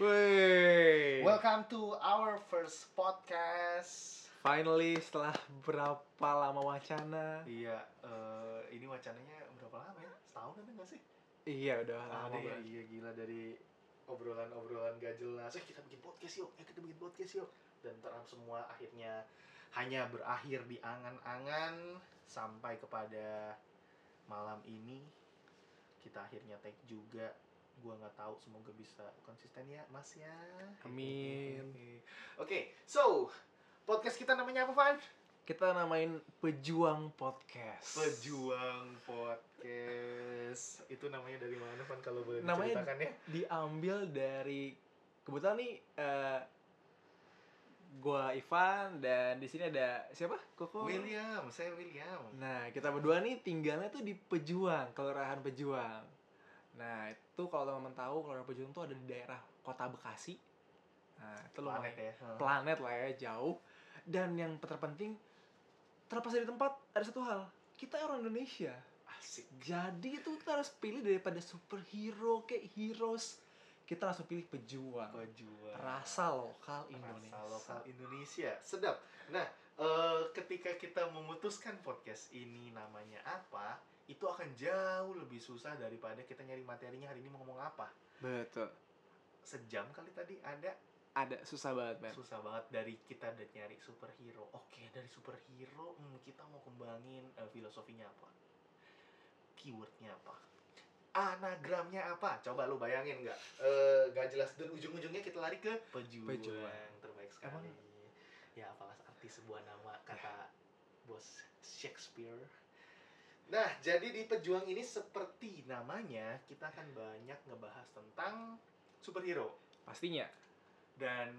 Wey. Welcome to our first podcast. Finally setelah berapa lama wacana? Iya, eh, ini wacananya berapa lama ya? Setahun ada nggak sih? Iya udah Lama deh, banget. iya gila dari obrolan-obrolan gak jelas. Eh kita bikin podcast yuk, eh kita bikin podcast yuk. Dan terang semua akhirnya hanya berakhir di angan-angan sampai kepada malam ini kita akhirnya take juga. Gua nggak tahu, semoga bisa konsisten ya, Mas ya. Amin. Oke, so podcast kita namanya apa, Van? Kita namain Pejuang Podcast. Pejuang Podcast. Itu namanya dari mana, Van? Kalau boleh Namanya- diceritakan ya? Diambil dari kebetulan nih eh, gua Ivan dan di sini ada siapa? Koko. William, saya William. Nah, kita berdua nih tinggalnya tuh di Pejuang, Kelurahan Pejuang. Nah, itu kalau teman-teman tahu, Kelurahan Pejuang tuh ada di daerah Kota Bekasi. Nah, itu lumayan Planet ya. planet lah ya, jauh. Dan yang terpenting, terlepas dari tempat, ada satu hal. Kita orang Indonesia. Asik. Jadi itu kita harus pilih daripada superhero kayak heroes. Kita langsung pilih pejuang. Pejuang. Rasa lokal Indonesia. Rasa lokal Indonesia. Sedap. Nah, eh, ketika kita memutuskan podcast ini namanya apa, itu akan jauh lebih susah daripada kita nyari materinya hari ini mau ngomong apa. Betul. Sejam kali tadi ada Ada susah banget, men. susah banget dari kita udah nyari superhero. Oke, dari superhero hmm, kita mau kembangin eh, filosofinya apa? Keywordnya apa? Anagramnya apa? Coba lu bayangin nggak? Eh, gak jelas dan ujung-ujungnya kita lari ke pejuang. Pejuang. Terbaik sekali. Emang- Ya apalah arti sebuah nama kata bos Shakespeare. Nah, jadi di pejuang ini seperti namanya kita akan banyak ngebahas tentang superhero Pastinya. dan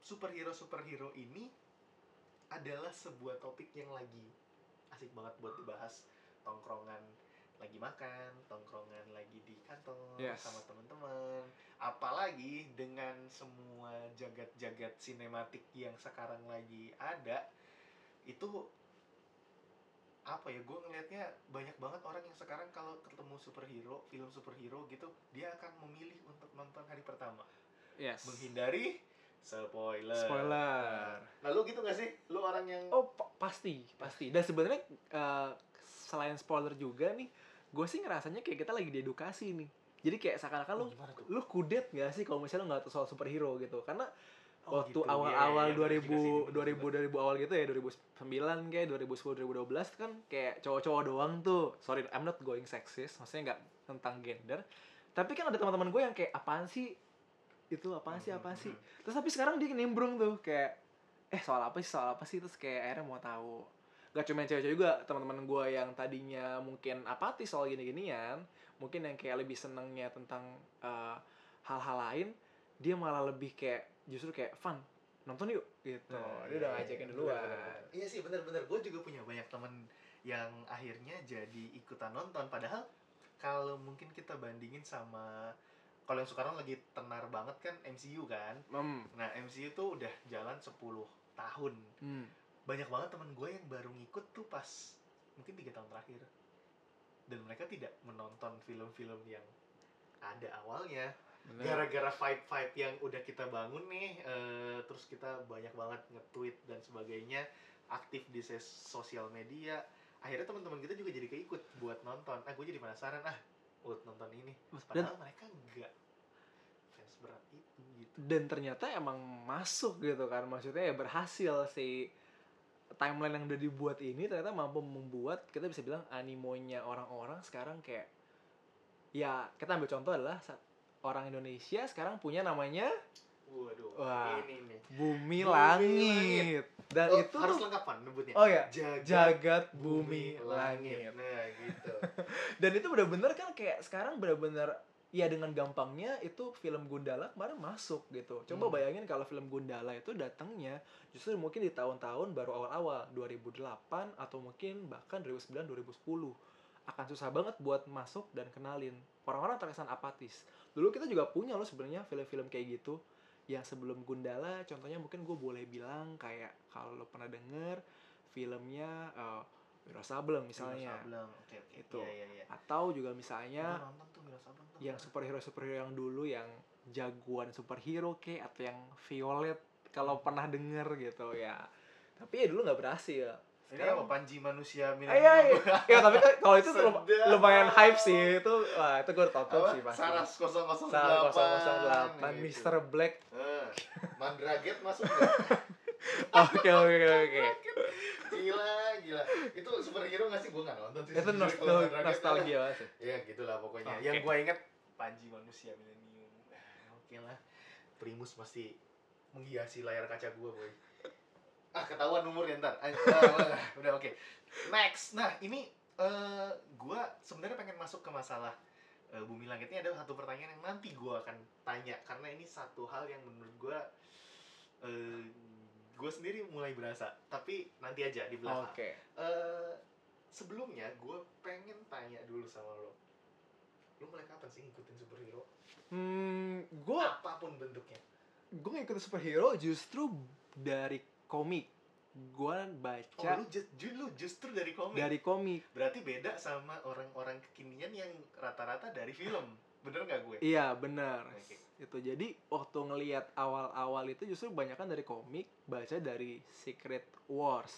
superhero-superhero ini adalah sebuah topik yang lagi asik banget buat dibahas tongkrongan lagi makan, tongkrongan lagi di kantor Yes. sama teman-teman. Apalagi dengan semua jagat-jagat sinematik yang sekarang lagi ada, itu apa ya gue ngelihatnya banyak banget orang yang sekarang kalau ketemu superhero film superhero gitu dia akan memilih untuk nonton hari pertama Yes. menghindari spoiler. Spoiler. Nah, lu gitu gak sih? Lu orang yang Oh, pa- pasti, pasti. Dan sebenarnya eh, selain spoiler juga nih, gue sih ngerasanya kayak kita lagi diedukasi nih. Jadi kayak seakan-akan lu gimana tuh? lu kudet gak sih kalau misalnya lu nggak tahu soal superhero gitu karena Oh, waktu gitu. awal-awal Iya, iya, iya, 2000 bener juga sih, 2000 2000 awal gitu ya 2009 kayak 2010 2012 kan kayak cowok-cowok doang tuh. Sorry I'm not going sexist maksudnya nggak tentang gender. Tapi kan ada teman-teman gue yang kayak apaan sih? Itu apaan sih apaan sih? Terus tapi sekarang dia nimbrung tuh kayak eh soal apa sih soal apa sih? Terus kayak akhirnya mau tahu. Gak cuma cewek-cewek juga teman-teman gue yang tadinya mungkin apatis soal gini-ginian mungkin yang kayak lebih senengnya tentang eh, hal-hal lain dia malah lebih kayak justru kayak fun nonton yuk gitu Nah, dia iya, udah iya, ngajakin iya. duluan Bener, bener, bener. Iya sih bener-bener Gue juga punya banyak temen yang akhirnya jadi ikutan nonton Padahal kalau mungkin kita bandingin sama kalau yang sekarang lagi tenar banget kan MCU kan Hmm. Nah MCU tuh udah jalan 10 tahun Hmm. Banyak banget temen gue yang baru ngikut tuh pas mungkin tiga tahun terakhir Dan mereka tidak menonton film-film yang ada awalnya. Gara-gara fight-fight yang udah kita bangun nih eh, terus kita banyak banget nge-tweet dan sebagainya aktif di ses- sosial media akhirnya teman-teman kita juga jadi keikut buat nonton. Ah gue jadi penasaran ah buat nonton ini. Padahal mereka enggak. Fans berat itu gitu. Dan ternyata emang masuk gitu kan maksudnya ya berhasil si timeline yang udah dibuat ini ternyata mampu membuat kita bisa bilang animonya orang-orang sekarang kayak ya kita ambil contoh adalah sa- orang Indonesia sekarang punya namanya waduh Wah. ini nih. Bumi, Bumi Langit. Dan Oh, itu harus tuh lengkap kan nyebutnya? Oh ya jagat, jagat bumi langit. Nah gitu. Dan itu bener-bener kan kayak sekarang bener-bener ya dengan gampangnya itu film Gundala kemarin masuk gitu. Coba Hmm. bayangin kalau film Gundala itu datangnya justru mungkin di tahun-tahun baru awal-awal 2008 atau mungkin bahkan 2009 2010 akan susah banget buat masuk dan kenalin. Orang-orang terkesan apatis dulu kita juga punya loh sebenarnya film-film kayak gitu. Yang sebelum Gundala contohnya mungkin gue boleh bilang kayak kalau lo pernah denger filmnya uh, Wiro Sableng misalnya. Sableng oke oke. Itu. iya iya iya. Atau juga misalnya tuh Wiro Sableng yang superhero superhero yang dulu yang jagoan superhero ke atau yang Violet kalau pernah denger gitu ya. Tapi ya dulu nggak berhasil Ini apa Panji manusia milenium? iya, iya. ya tapi kan kalau itu lumayan hype sih itu wah itu gue tonton sih pasti Saras 008. Salah 008 gitu. Mr. Black Eh, Mandraget masuk oke oke oke gila, gila. Itu superhero nggak sih? Gue nggak nonton sih. itu sejujurnya kalau nostal Mandraget. nostalgia banget sih Ya gitulah pokoknya. Yang gue inget Panji manusia milenium. Oke lah. Primus pasti menghiasi layar kaca gue boy. Ah ketahuan umurnya ntar. Ah, ah, udah oke. Next. Nah ini eh gue sebenarnya pengen masuk ke masalah eh, Bumi Langit ini ada satu pertanyaan yang nanti gue akan tanya karena ini satu hal yang menurut gue eh gue sendiri mulai berasa tapi nanti aja di belakang. oke Eh, sebelumnya gue pengen tanya dulu sama lo lo mulai kapan sih ngikutin superhero hmm gue apa pun bentuknya gue ngikutin superhero justru dari komik. Gue oh baca lu, just, ju- lu justru dari komik? Dari komik. Berarti beda sama orang-orang kekinian yang rata-rata dari film. Bener nggak gue? Iya benar Oke. itu jadi waktu ngelihat awal-awal itu justru kebanyakan dari komik baca dari Secret Wars.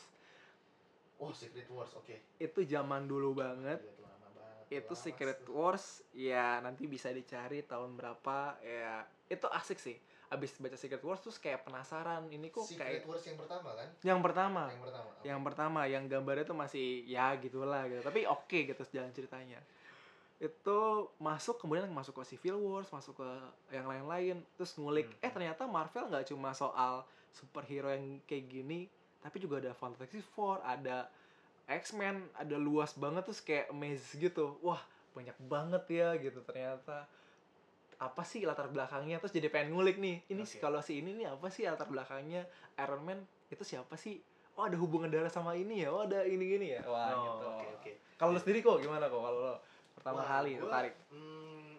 Oh Secret Wars oke. Itu zaman dulu banget. Banget itu Secret tuh. Wars ya nanti bisa dicari tahun berapa ya. Itu asik sih abis baca Secret Wars terus kayak penasaran ini kok Secret kayak Wars yang pertama kan? Yang pertama. Yang pertama oke. yang pertama yang gambarnya tuh masih ya gitulah gitu. Tapi oke gitu jalan ceritanya. Itu masuk kemudian masuk ke Civil Wars masuk ke yang lain-lain terus ngulik Hmm. eh ternyata Marvel nggak cuma soal superhero yang kayak gini tapi juga ada Fantastic Four ada X-Men ada luas banget terus kayak amazed gitu. Wah banyak banget ya gitu ternyata apa sih latar belakangnya? Terus jadi pengen ngulik nih ini Oke. kalau si ini nih apa sih latar belakangnya? Iron Man itu siapa sih? Oh ada hubungan darah sama ini ya? Oh ada ini gini ya? Wah Oh, gitu. oke oke. Kalau lu sendiri kok gimana kok kalau lo pertama Wah, kali gua, tertarik? hmm,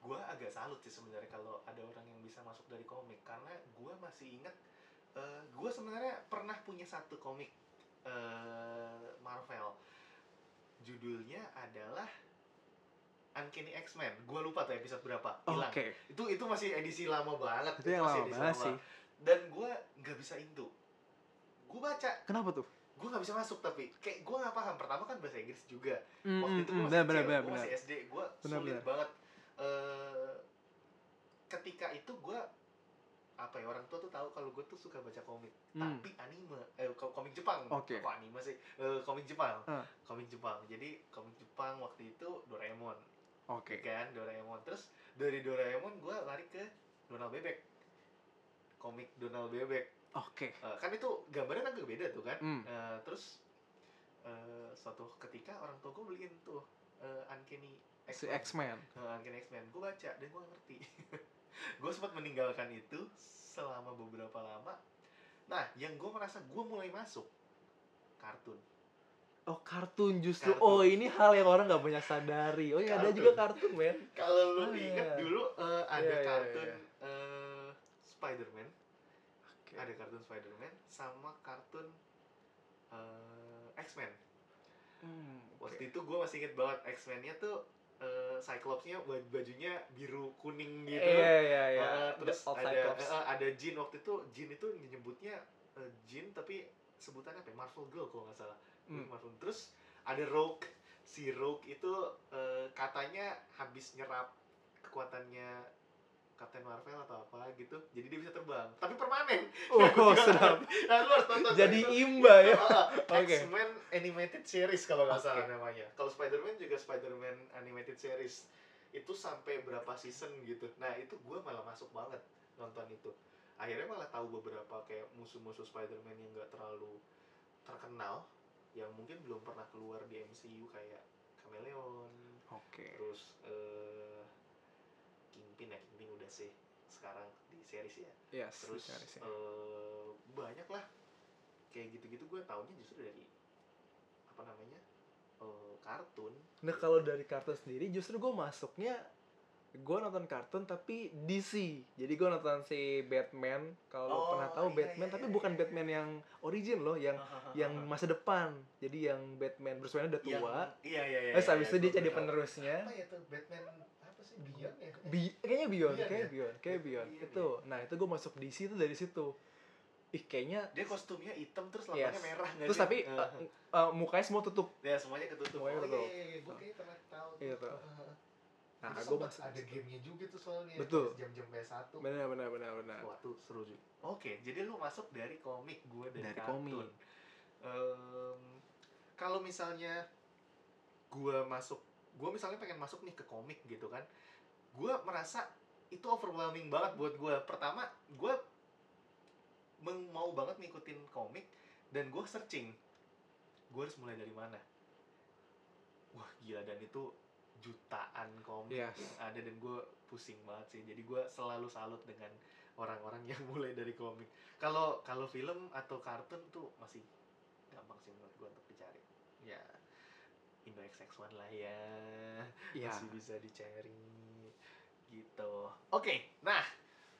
gua agak salut sih sebenarnya kalau ada orang yang bisa masuk dari komik. Karena gua masih ingat eh gua sebenarnya pernah punya satu komik eh Marvel. Judulnya adalah Uncanny X-Men. Gua lupa tuh episode berapa. Hilang. oke Itu itu masih edisi lama banget. itu yang masih lama edisi banget sih Dan gua nggak bisa into. Gua baca, kenapa tuh gua nggak bisa masuk tapi kayak gua nggak paham. Pertama kan bahasa Inggris juga Hmm, waktu itu gue masih benar gue benar masih SD, gue sulit benar. banget. Eh, ketika itu gue apa ya orang tua tuh tahu kalau gue tuh suka baca komik, Hmm. tapi anime, eh ko- komik Jepang, Oke. kok anime sih, Eh, komik Jepang, Ah. komik Jepang. Jadi komik Jepang waktu itu Doraemon, oke kan Doraemon. Terus dari Doraemon gue lari ke Donald Bebek, komik Donald Bebek. oke Eh, kan itu gambarnya kan beda tuh kan. Hmm. Eh, terus eh, suatu ketika orang tua gue beliin tuh eh, Uncanny si X-Men. X-Men Eh, Uncanny X-Men. Gue baca dan gue ngerti. gue sempat meninggalkan itu selama beberapa lama. Nah, yang gue merasa gue mulai masuk kartun. Oh kartun justru Kartun. oh ini hal yang orang nggak banyak sadari oh iya ada juga kartun men Kalau lu Ah, inget iya. dulu eh, ada Iya, iya, kartun iya. eh, Spider-Man, Oke. ada kartun Spider-Man sama kartun eh, X-Men. Hmm, oke. Waktu itu gue masih inget banget X-Men-nya tuh eh, Cyclops-nya baj- bajunya biru kuning gitu. iya iya iya Eh, terus The Old ada Cyclops. eh, ada Jean waktu itu Jean itu nyebutnya eh, Jean tapi sebutannya apa? ya? Marvel Girl kalau nggak salah. Hmm. Marvel. Terus ada Rogue. Si Rogue itu eh, katanya habis nyerap kekuatannya Captain Marvel atau apa gitu. Jadi dia bisa terbang. Tapi permanen. oh sedap Nah, lu harus tonton. jadi itu. imba ya Ah, Oke. X-Men Animated Series kalau nggak salah Oke. namanya. Kalau Spider-Man juga Spider-Man Animated Series. Itu sampai berapa season gitu. Nah, itu gue malah masuk banget nonton itu. Akhirnya malah tahu beberapa kayak musuh-musuh Spider-Man yang nggak terlalu terkenal yang mungkin belum pernah keluar di MCU kayak Chameleon, oke. terus eh Kingpin ya, Kingpin udah sih sekarang di series ya. Yes terus bisa sih. eh, banyak lah kayak gitu-gitu gue taunya justru dari apa namanya eh, kartun. Nah kalau dari kartun sendiri justru gue masuknya gue nonton kartun tapi DC jadi gue nonton si Batman kalau Oh, pernah tahu iya, Batman iya, tapi iya, bukan iya. Batman yang origin loh yang yang masa depan jadi yang Batman Bruce Wayne udah tua Yang- iya iya iya terus iya, habis itu gua dia jadi tahu. penerusnya apa ya tuh Batman apa sih Beyond ya Bi- kayaknya Beyond, Beyond kayak ya? Beyond, kayak Beyond. Beyond Itu. Nah, itu gue masuk DC itu dari situ. Ih, kayaknya Dia kostumnya hitam terus Yes. merah nggak terus sih? tapi Eh, uh, uh, mukanya semua tutup. ya semuanya ketutup. semuanya oh, ketutup. iya, iya, gue kayak pernah tahu. tuh. Nah, gue sempet masuk. ada gamenya juga tuh soalnya. Betul. Jam-jam PS1. Benar, benar, benar, benar. Wah tuh seru juga. Oke, jadi lu masuk dari komik, gue dari, Dari kartun. komik. Em, kalau misalnya gue masuk, gue misalnya pengen masuk nih ke komik gitu kan, gue merasa itu overwhelming banget buat gue. Pertama, gue meng- mau banget ngikutin komik dan gue searching, gue harus mulai dari mana? Wah gila dan itu jutaan komik Yes. yang ada dan gue pusing banget sih. Jadi gue selalu salut dengan orang-orang yang mulai dari komik. Kalau kalau film atau kartun tuh masih gampang sih menurut gue untuk dicari. Ya Indo XX1 lah ya. Iya. Masih bisa dicari gitu. Oke, nah,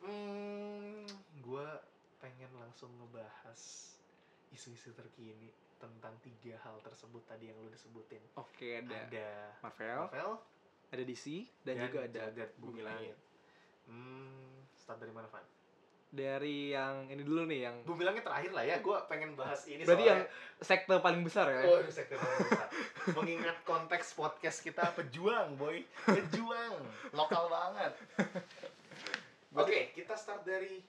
hmm, gue pengen langsung ngebahas isu-isu terkini tentang tiga hal tersebut tadi yang lu disebutin. Oke, ada Ada Marvel, Marvel ada DC, dan, juga ada Jagat Bumi Langit. Hmm, start dari mana, Van? Dari yang ini dulu nih, yang Bumi Langit terakhir lah ya, gue pengen bahas ini berarti yang soalnya. sekte paling besar ya. Oh, itu sektor paling besar. Mengingat konteks podcast kita pejuang, boy. Pejuang. Lokal banget. Oke, kita start dari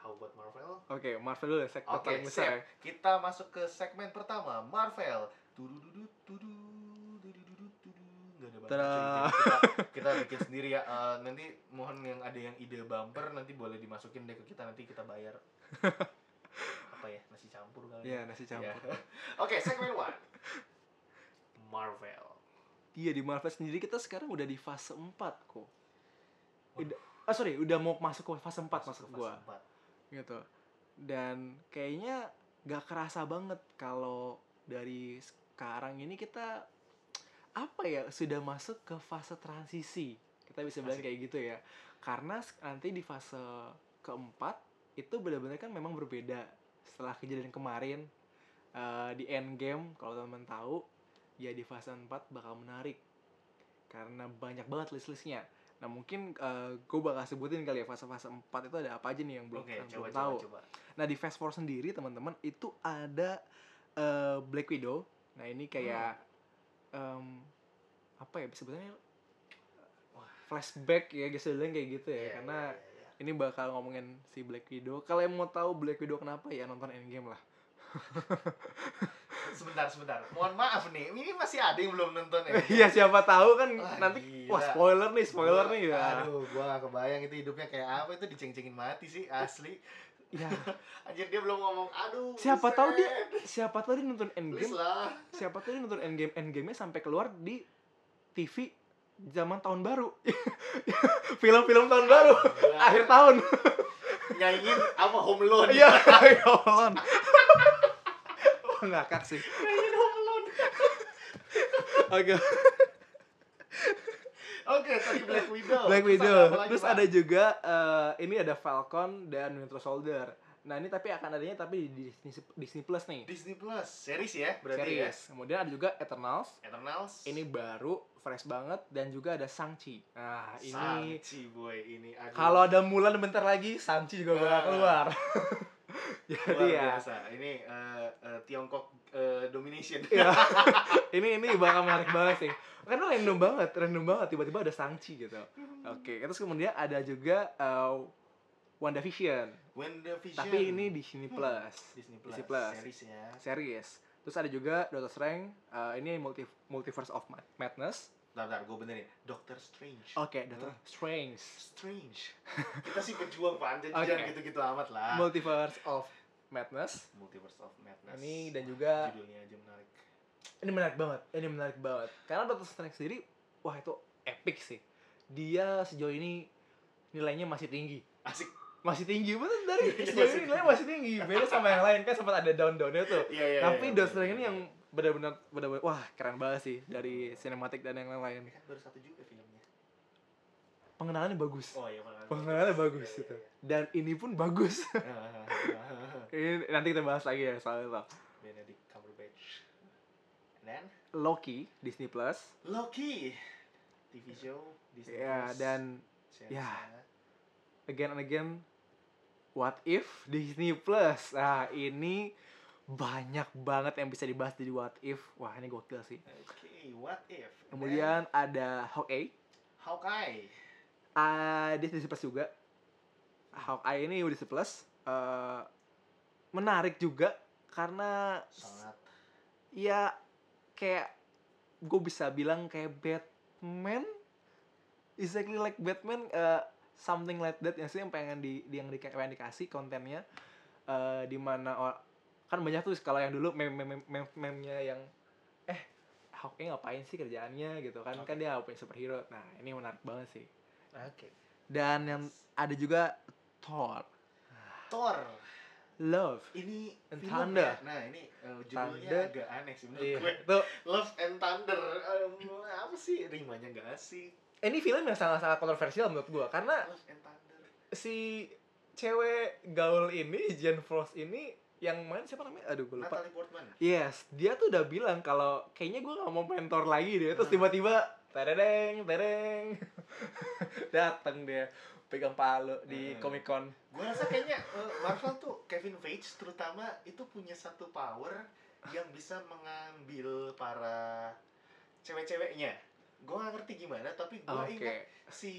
How about Marvel? Oke, Marvel dulu ya, sekte Oke, paling besar siap. ya. Kita masuk ke segmen pertama, Marvel. Tudu, tudududu, tudu. Nggak ada bahasa Tada. Inggris, jadi kita, kita bikin sendiri ya. Eh, nanti mohon yang ada yang ide bumper nanti boleh dimasukin deh ke kita nanti kita bayar. Apa ya? Nasi campur kali. Iya, nasi Ya. campur. Oke, segmen one. Marvel. Iya, di Marvel sendiri kita sekarang udah di fase 4 kok. Udah, ah sorry, udah mau masuk ke fase 4 masuk ke ke gua. fase empat. Gitu. Dan kayaknya gak kerasa banget kalau dari sekarang ini kita apa ya sudah masuk ke fase transisi. Kita bisa bilang Asik. kayak gitu ya. Karena nanti di fase keempat itu benar-benar kan memang berbeda setelah kejadian kemarin eh, di end game kalau teman-teman tahu ya di fase 4 bakal menarik. Karena banyak banget list-listnya nah mungkin gue bakal sebutin kali ya fase-fase 4 itu ada apa aja nih yang belum, Oke, yang coba belum coba tahu coba. Nah di Fast Four sendiri teman-teman itu ada eh, Black Widow. Nah ini kayak em, apa ya sebetulnya Wah. flashback ya bilang kayak gitu ya Iya, karena iya, iya, iya. ini bakal ngomongin si Black Widow. Kalau yang mau tahu Black Widow kenapa ya nonton Endgame lah. sebentar sebentar. Mohon maaf nih, ini masih ada yang belum nonton ya. Iya siapa tahu kan Wah, nanti gila. wah spoiler nih spoiler Gua- nih ya. Aduh, gua gak kebayang itu hidupnya kayak apa itu diceng-cengin mati sih asli. Ya Anjir dia belum ngomong aduh. siapa tahu dia siapa tahu dia nonton Endgame siapa tahu dia nonton Endgame Endgame-nya sampai keluar di TV zaman tahun baru film-film tahun baru Gila. akhir tahun Nyanyiin apa Home Alone. iya Holland ngakak sih Home Alone. oke Oke, tadi Black Widow. Black Terus Widow terus Pak? ada juga eh, ini ada Falcon dan Winter Soldier nah ini tapi akan adanya tapi di Disney, Disney Plus nih Disney Plus series ya berarti ya. series kemudian ada juga Eternals Eternals. ini baru fresh banget dan juga ada Shang-Chi nah ini Shang-Chi boy ini. Kalau ada Mulan bentar lagi, Shang-Chi juga bakal Ah. keluar. Jadi luar ya, biasa. Ini eh, eh, Tiongkok eh, domination. ya. ini ini bakal menarik banget sih. Karena random banget, random banget tiba-tiba ada Shang-Chi gitu. Oke, terus kemudian ada juga uh, WandaVision. WandaVision. Tapi ini di Disney Plus. Disney Plus. Disney Plus. Series ya. Series. Terus ada juga Doctor Strange, uh, ini multi Multiverse of Mad- Madness. Bentar, bentar, gue benerin. Doctor Strange. Oke, Doctor Strange. Strange. Kita sih pejuang, Pak. Jangan jangan gitu-gitu amat lah. Multiverse of Madness. Multiverse of Madness. Ini dan juga Judulnya aja menarik. ini menarik banget ini menarik banget karena Doctor Strange sendiri wah itu epic sih dia sejauh ini nilainya masih tinggi Asik. masih tinggi betul dari Iya, sejauh ini nilainya masih tinggi beda sama yang lain kan sempat ada down downnya tuh Iya, iya, tapi iya, Doctor bener, Strange ini bener. yang benar-benar benar-benar wah keren banget sih dari sinematik dan yang lain Kan baru satu juga filmnya. pengenalannya bagus. Oh iya, pengenalannya bagus. Iya, gitu. iya, dan ini pun bagus. Iya. ini nanti kita bahas lagi ya soal itu. Benedict Cumberbatch. Then? Loki Disney Plus. Loki. TV show Disney ya Plus, dan ya. again and again What If Disney Plus? Nah ini banyak banget yang bisa dibahas di What If wah ini gokil sih Oke, what if? kemudian ada Hawkeye Hawkeye. Ah, di Disney Plus juga. Hawkeye ini udah Disney Plus. Eh, menarik juga karena Sangat ya kayak gue bisa bilang kayak Batman exactly like Batman eh, something like that yang sih yang pengen di di- yang di, pengen dikasih kontennya eh di mana or- kan banyak tuh kalau yang dulu meme meme meme meme-nya yang eh Hawkeye ngapain sih kerjaannya gitu kan kan Oke. dia punya superhero nah ini menarik banget sih Oke. dan yang ada juga Thor Thor. Love Ini And Thunder. ya. Nah, ini eh, judulnya Thunder. agak aneh sih menurut iya gue. tuh Love and Thunder. Em, apa sih rimanya gak asik? ini film yang sangat-sangat kontroversial menurut gua karena Love and Thunder. si cewek gaul ini Jen Frost ini yang main siapa namanya aduh gue lupa Natalie Portman. yes dia tuh udah bilang kalau kayaknya gue gak mau mentor lagi deh terus tiba-tiba tereng tereng datang dia pegang palu di Hmm. Comic Con Gue rasa kayaknya eh, Marvel tuh Kevin Feige terutama itu punya satu power yang bisa mengambil para cewek-ceweknya. Gue gak ngerti gimana, tapi gue oke ingat si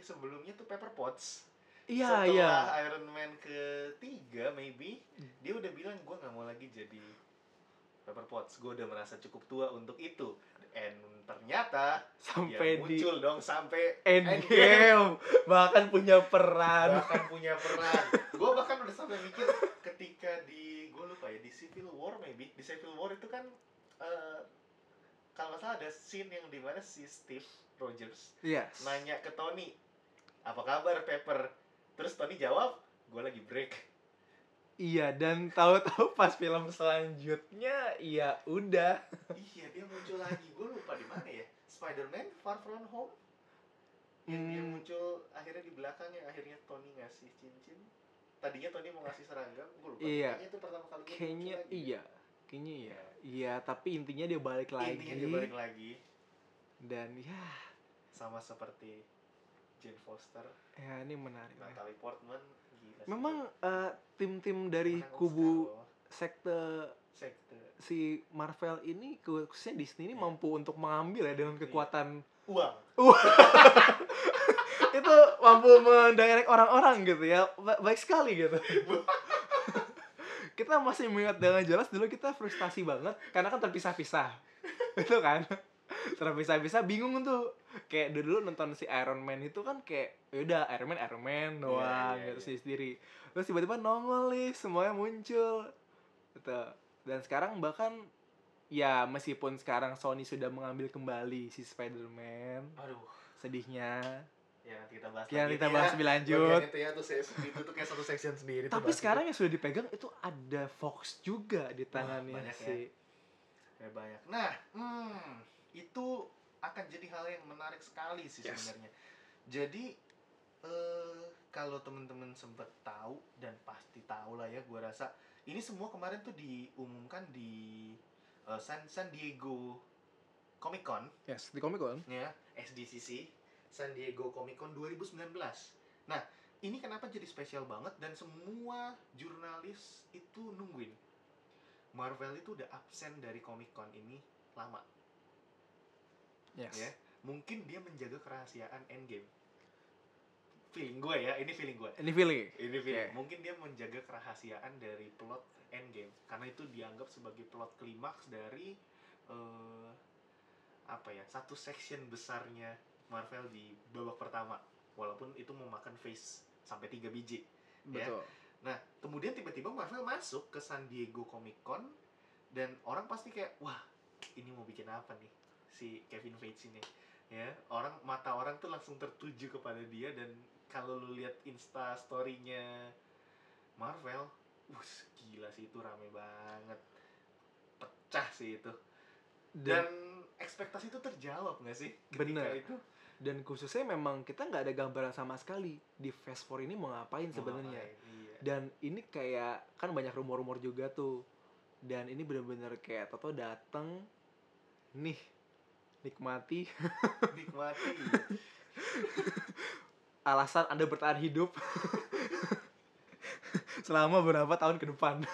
sebelumnya tuh Pepper Potts. Iya Setelah iya. Iron Man ketiga maybe dia udah bilang gue nggak mau lagi jadi Pepper Potts. Gue udah merasa cukup tua untuk itu. And ternyata sampai di muncul dong sampai Endgame. Bahkan punya peran. Bahkan punya peran. Gue bahkan udah sampai mikir ketika di gue lupa ya di Civil War maybe. Di Civil War itu kan eh, kalau nggak salah ada scene yang di mana si Steve Rogers yes. nanya ke Tony apa kabar Pepper terus Tony jawab gue lagi break. Iya dan tahu-tahu pas film selanjutnya ya udah. Iya dia muncul lagi. Gue lupa di mana ya. Spider-Man Far From Home. Yang dia Hmm. muncul akhirnya di belakang yang akhirnya Tony ngasih cincin. Tadinya Tony mau ngasih seragam gue lupa. Iya. kayaknya itu pertama kali dia kayaknya lagi. iya. Kayaknya iya. Iya tapi intinya dia balik lagi intinya dia balik lagi. Dan ya. Sama seperti Jane Foster. Ya ini menarik. Natalie Portman gila memang eh, tim-tim dari Menang kubu sekte sekte. si Marvel ini khususnya Disney ini Iya. mampu untuk mengambil ya dengan Iya. kekuatan uang. Itu mampu mendirect orang-orang gitu ya. Ba- baik sekali gitu. Kita masih mengingat dengan jelas dulu kita frustasi banget karena kan terpisah-pisah. Itu kan? Terpisah-pisah bingung tuh kayak dulu nonton si Iron Man itu kan kayak yaudah Iron Man Iron Man doang iya, gitu iya. sih sendiri terus tiba-tiba nongol nih semuanya muncul gitu dan sekarang bahkan ya meskipun sekarang Sony sudah mengambil kembali si Spider-Man aduh sedihnya ya nanti kita bahas lagi kita ya. bahas lebih lanjut Bagian itu ya tuh itu tuh kayak satu section sendiri tapi sekarang yang sudah dipegang itu ada Fox juga di tangannya banyak ya. si itu. Ya, banyak nah hmm, itu akan jadi hal yang menarik sekali sih Yes. sebenarnya jadi eh kalau temen-temen sempet tahu dan pasti tahu lah ya gua rasa ini semua kemarin tuh diumumkan di eh, San San Diego Comic Con yes di Comic Con ya SDCC San Diego Comic Con 2019. Nah, ini kenapa jadi spesial banget dan semua jurnalis itu nungguin. Marvel itu udah absen dari Comic Con ini lama, yes ya. Mungkin dia menjaga kerahasiaan Endgame. Feeling gue ya, ini feeling gue. ini feeling Ini feeling. Oke. Mungkin dia menjaga kerahasiaan dari plot Endgame karena itu dianggap sebagai plot klimaks dari eh apa ya satu section besarnya Marvel di babak pertama walaupun itu memakan phase sampai tiga biji Ya. betul nah kemudian tiba-tiba Marvel masuk ke San Diego Comic Con dan orang pasti kayak wah ini mau bikin apa nih si Kevin Feige ini. Ya orang mata orang tuh langsung tertuju kepada dia dan kalau lu lihat Insta story-nya Marvel us gila sih itu rame banget. Pecah sih itu. Dan dan ekspektasi itu terjawab nggak sih Bener. itu? Dan khususnya memang kita nggak ada gambaran sama sekali di Fast Four ini mau ngapain sebenarnya. iya. dan ini kayak kan banyak rumor-rumor juga tuh. Dan ini bener-bener kayak Toto dateng nih nikmati. Nikmati. Alasan anda bertahan hidup. Selama beberapa tahun ke depan.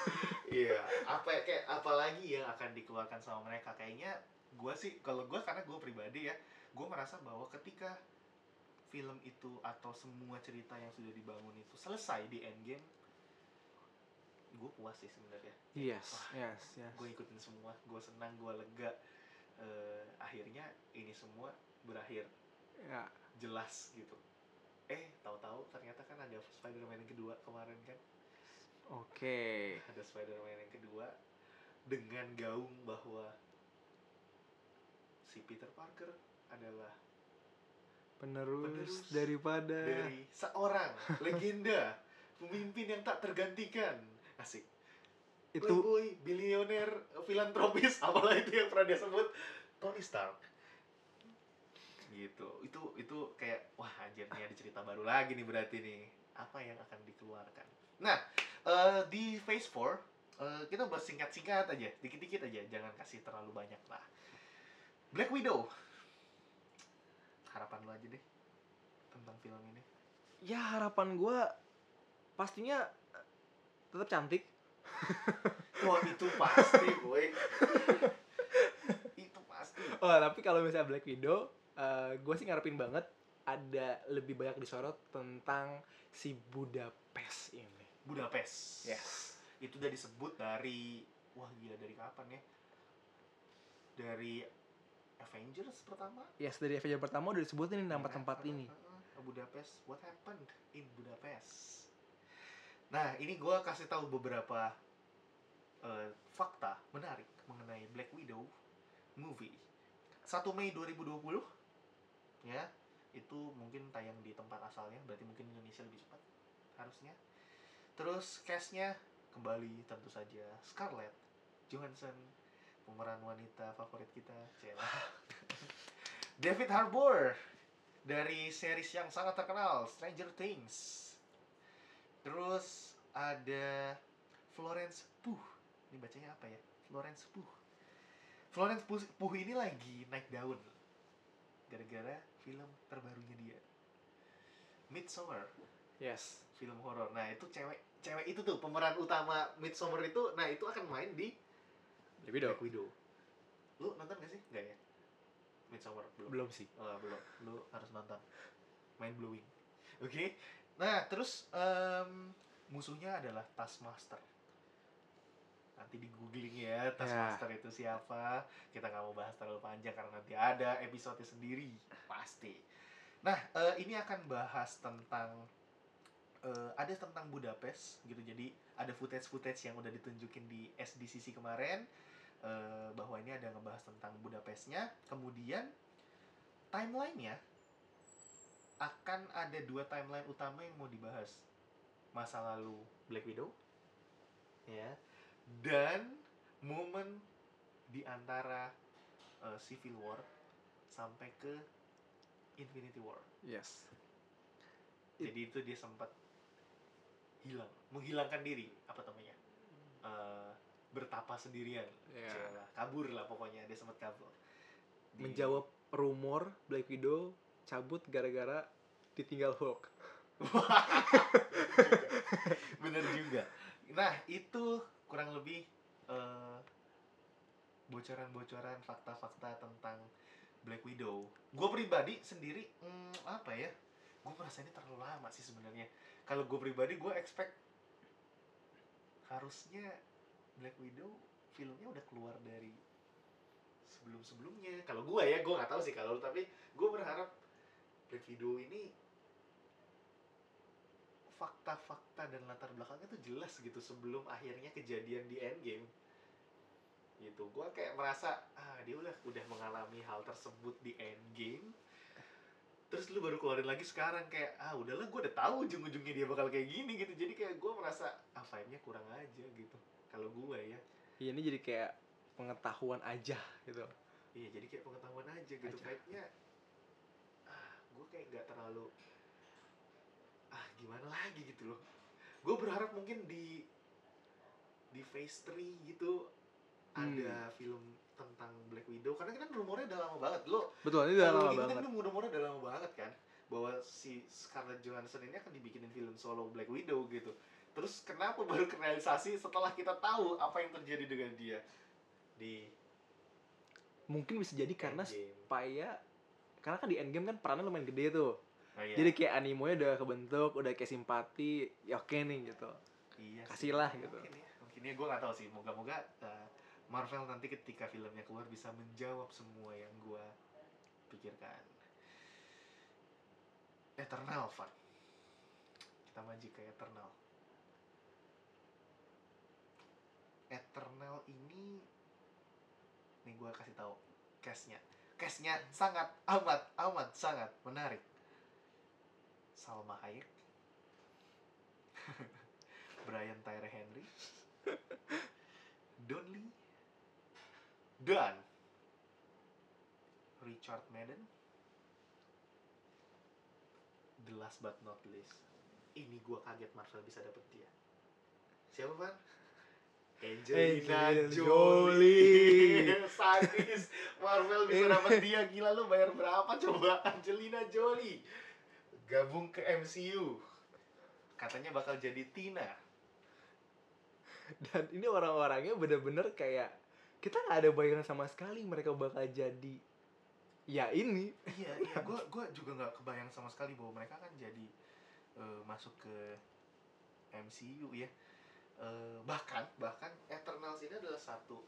Iya apa ya, kayak apalagi yang akan dikeluarkan sama mereka. Kayaknya gue sih kalau gue karena gue pribadi ya gue merasa bahwa ketika film itu atau semua cerita yang sudah dibangun itu selesai di endgame gue puas sih sebenarnya. Yes Wah, yes yes. gue ikutin semua gue senang gue lega Eh, akhirnya ini semua berakhir. Ya. Jelas gitu. Eh tahu-tahu ternyata kan ada Spider-Man yang kedua kemarin kan? Oke. Ada Spider-Man yang kedua dengan gaung bahwa si Peter Parker adalah penerus, Penerus daripada dari seorang legenda pemimpin yang tak tergantikan. Asik itu playboy bilioner filantropis apalah itu yang pernah dia sebut. Tony Stark. Gitu. Itu itu kayak wah anjir nih ada cerita baru lagi nih berarti nih. Apa yang akan dikeluarkan? Nah eh, di Phase 4 eh, kita bahas singkat-singkat aja dikit-dikit aja jangan kasih terlalu banyak lah. Black Widow. Harapan lu aja deh tentang film ini. Ya harapan gue pastinya tetap cantik wah itu pasti boy itu pasti oh tapi kalau misalnya Black Widow gue sih ngarepin banget ada lebih banyak disorot tentang si Budapest ini Budapest yes itu udah disebut dari wah gila dari kapan ya dari Avengers pertama yes dari Avenger pertama udah disebutin nama Ya kan? tempat ini. Budapest what happened in Budapest nah ini gua kasih tahu beberapa eh, fakta menarik mengenai Black Widow movie. 1 Mei 2020 ya itu mungkin tayang di tempat asalnya berarti mungkin Indonesia lebih cepat harusnya. Terus castnya kembali tentu saja Scarlett Johansson pemeran wanita favorit kita Cela David Harbour dari series yang sangat terkenal Stranger Things. Terus ada Florence ini bacanya apa ya? Florence Pugh Florence Pugh, Pugh ini lagi naik daun gara-gara film terbarunya dia. Midsommar. Yes. Film horor. Nah itu cewek cewek itu tuh pemeran utama Midsommar itu nah itu akan main di Black Widow. Black Widow. Lu nonton gak sih? Nggak ya? Midsommar belum. Belum sih. Oh, belum. Lu harus nonton. Mind blowing. Oke. Nah, terus em, musuhnya adalah Taskmaster. Nanti di googling ya Taskmaster itu siapa. Kita nggak mau bahas terlalu panjang karena nanti ada episode sendiri pasti. Nah, eh, ini akan bahas tentang eh, ada tentang Budapest gitu. Jadi ada footage-footage yang udah ditunjukin di SDCC kemarin eh, bahwa ini ada ngebahas tentang Budapestnya. Kemudian timelinenya akan ada dua timeline utama yang mau dibahas masa lalu Black Widow ya dan momen di antara uh, Civil War sampai ke Infinity War. Yes. Jadi itu dia sempat hilang menghilangkan diri apa namanya Eh, bertapa sendirian. Ya Cialah, kabur lah pokoknya dia sempat kabur. Di- menjawab rumor Black Widow cabut gara-gara ditinggal Hulk. Bener juga. Nah itu kurang lebih eh, bocoran-bocoran fakta-fakta tentang Black Widow. Gue pribadi sendiri hmm, apa ya gue merasa ini terlalu lama sih sebenarnya. Kalau gue pribadi gue expect harusnya Black Widow filmnya udah keluar dari sebelum-sebelumnya. Kalau gue ya gue nggak tahu sih kalau tapi gue berharap Black Widow ini fakta-fakta dan latar belakangnya tuh jelas gitu sebelum akhirnya kejadian di Endgame. Gitu. Gue kayak merasa ah dia udah udah mengalami hal tersebut di Endgame. Terus lu baru keluarin lagi sekarang kayak ah udahlah gue udah tahu ujung-ujungnya dia bakal kayak gini gitu. Jadi kayak gue merasa ah vibe-nya kurang aja gitu. Kalau gue ya. Iya, ini jadi kayak pengetahuan aja gitu. Iya jadi kayak pengetahuan aja gitu. Vibe-nya ah gue kayak nggak terlalu gimana lagi gitu loh. Gue berharap mungkin di di phase 3 gitu Hmm. ada film tentang Black Widow karena kan rumornya udah lama banget. Lo betul ini udah lama banget. tuh rumornya udah lama banget kan bahwa si Scarlett Johansson ini akan dibikinin film solo Black Widow gitu. Terus kenapa baru realisasi setelah kita tahu apa yang terjadi dengan dia di mungkin bisa jadi karena Endgame. supaya karena kan di endgame kan perannya lumayan gede tuh Oh, iya. jadi kayak animonya udah kebentuk udah kayak simpati ya oke nih gitu. Iya sih. kasihlah gitu. mungkin ya mungkin ya gue nggak tahu sih. Moga-moga uh, Marvel nanti ketika filmnya keluar bisa menjawab semua yang gue pikirkan. Eternal Fun kita maju ke Eternal. Eternal ini nih gue kasih tahu cashnya cashnya sangat amat amat sangat menarik Salma Hayek. Brian Tyree Henry. Don Lee. Dan Richard Madden. The last but not least. Ini gua kaget Marvel bisa dapet dia. Siapa Van? Angelina Angelina Jolie. Jolie. sadis. Marvel bisa dapet dia. Gila lu bayar berapa coba? Angelina Jolie gabung ke MCU katanya bakal jadi Tina. Dan ini orang-orangnya bener-bener kayak kita nggak ada bayangan sama sekali mereka bakal jadi ya ini. Iya iya gue gua juga nggak kebayang sama sekali bahwa mereka kan jadi eh, masuk ke MCU ya. Eh, bahkan bahkan Eternals ini adalah satu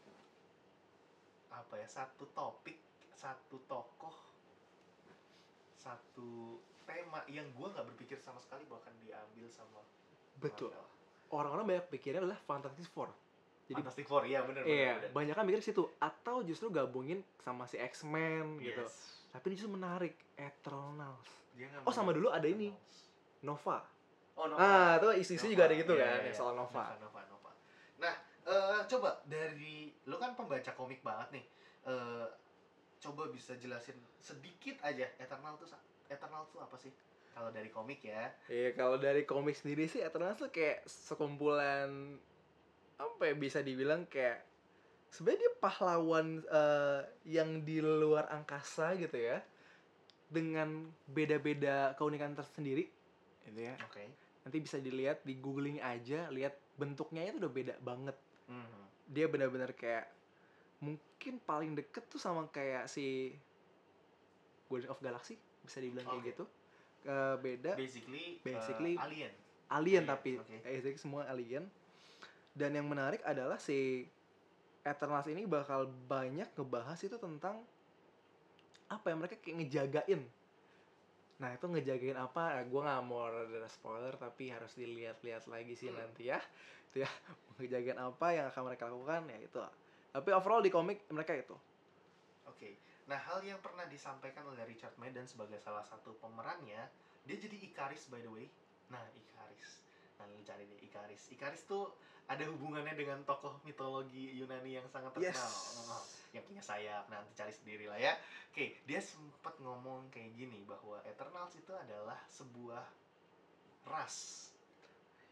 apa ya satu topik satu tokoh satu tema yang gue nggak berpikir sama sekali bahkan diambil sama betul orang-orang banyak pikirnya adalah Fantastic Four jadi Fantastic Four iya bener iya bener. banyak kan mikir situ atau justru gabungin sama si X-Men gitu Yes. tapi justru menarik Eternals Oh, sama dulu ada ini. Nova oh no ah itu isu-isu juga ada gitu Iya, kan yang iya. soal Nova Nova, Nova. Nah, eh, coba dari lo kan pembaca komik banget nih. Eh, coba bisa jelasin sedikit aja Eternal tuh Eternal tuh apa sih? Kalau dari komik ya. Iya kalau dari komik sendiri sih Eternals tuh kayak sekumpulan apa ya bisa dibilang kayak sebenarnya dia pahlawan eh, yang di luar angkasa gitu ya dengan beda-beda keunikan tersendiri gitu ya Oke. nanti bisa dilihat di googling aja lihat bentuknya itu udah beda banget Mhm. dia benar-benar kayak mungkin paling deket tuh sama kayak si Guardian of Galaxy bisa dibilang kayak Oke. gitu Eh, beda Basically, eh, Basically, alien. alien Alien, tapi oke. eh, semua alien dan yang menarik adalah si Eternals ini bakal banyak ngebahas itu tentang apa ya mereka kayak ngejagain nah itu ngejagain apa eh, gue nggak mau ada spoiler tapi harus dilihat-lihat lagi sih Hmm. nanti ya itu ya ngejagain apa yang akan mereka lakukan ya itu tapi overall di komik mereka itu Oke. Nah, hal yang pernah disampaikan oleh Richard Madden sebagai salah satu pemerannya, dia jadi Ikaris by the way. Nah, Ikaris. Nah, lu cari deh Ikaris. Ikaris tuh ada hubungannya dengan tokoh mitologi Yunani yang sangat terkenal. Yes. Oh, yang punya sayap. Nanti cari sendiri lah ya. Oke, dia sempat ngomong kayak gini bahwa Eternals itu adalah sebuah ras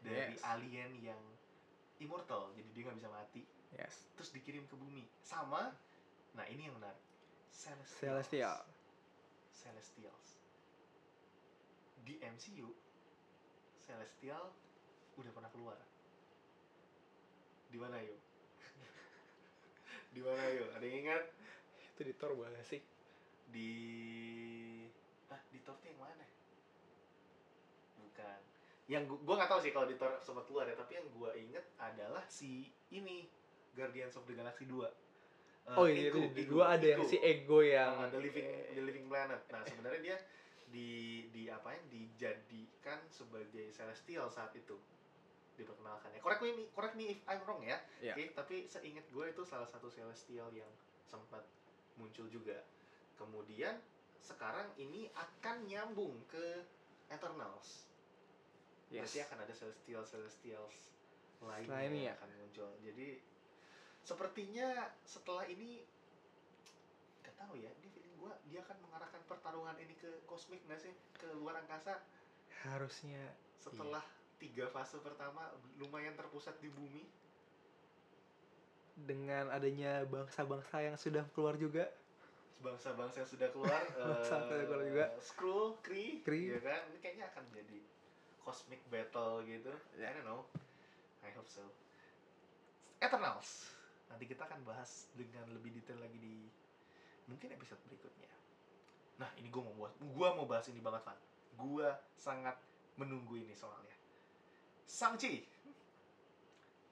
dari Yes. alien yang immortal. Jadi dia nggak bisa mati yes terus dikirim ke bumi sama nah ini yang menarik Celestials. Celestial Celestials. Di MCU Celestial udah pernah keluar. Di mana yuk di mana yuk ada yang ingat? Itu di Thor banget sih. Di ah di Thor tuh yang mana? Bukan. Yang gua, gua nggak tahu sih kalau di Thor sempat keluar ya tapi yang gua inget adalah si ini Guardians of the Galaxy 2 Eh, oh iya Ego, di Ego, dua ada yang Ego. si ego yang Ah, the living the living planet nah sebenarnya dia di di apa ya dijadikan sebagai celestial saat itu diperkenalkan ya correct me correct me if I'm wrong ya Iya. oke tapi seingat gue itu salah satu celestial yang sempat muncul juga kemudian sekarang ini akan nyambung ke Eternals yes. Berarti akan ada celestial celestials Lainnya. yang akan muncul. Jadi sepertinya setelah ini nggak tahu ya, ini feeling gua dia akan mengarahkan pertarungan ini ke kosmik nggak sih, ke luar angkasa harusnya setelah tiga fase pertama lumayan terpusat di bumi. dengan adanya bangsa-bangsa yang sudah keluar juga bangsa-bangsa yang sudah keluar Bangsa yang sudah keluar eh, juga. Skrull, Kree, Kree. ya kan? Ini kayaknya akan jadi cosmic battle gitu. I don't know. I hope so. Eternals. Nanti kita akan bahas dengan lebih detail lagi di mungkin episode berikutnya. Nah, ini gue mau buat, gue mau bahas ini banget, Van. Gue sangat menunggu ini soalnya. Shang-Chi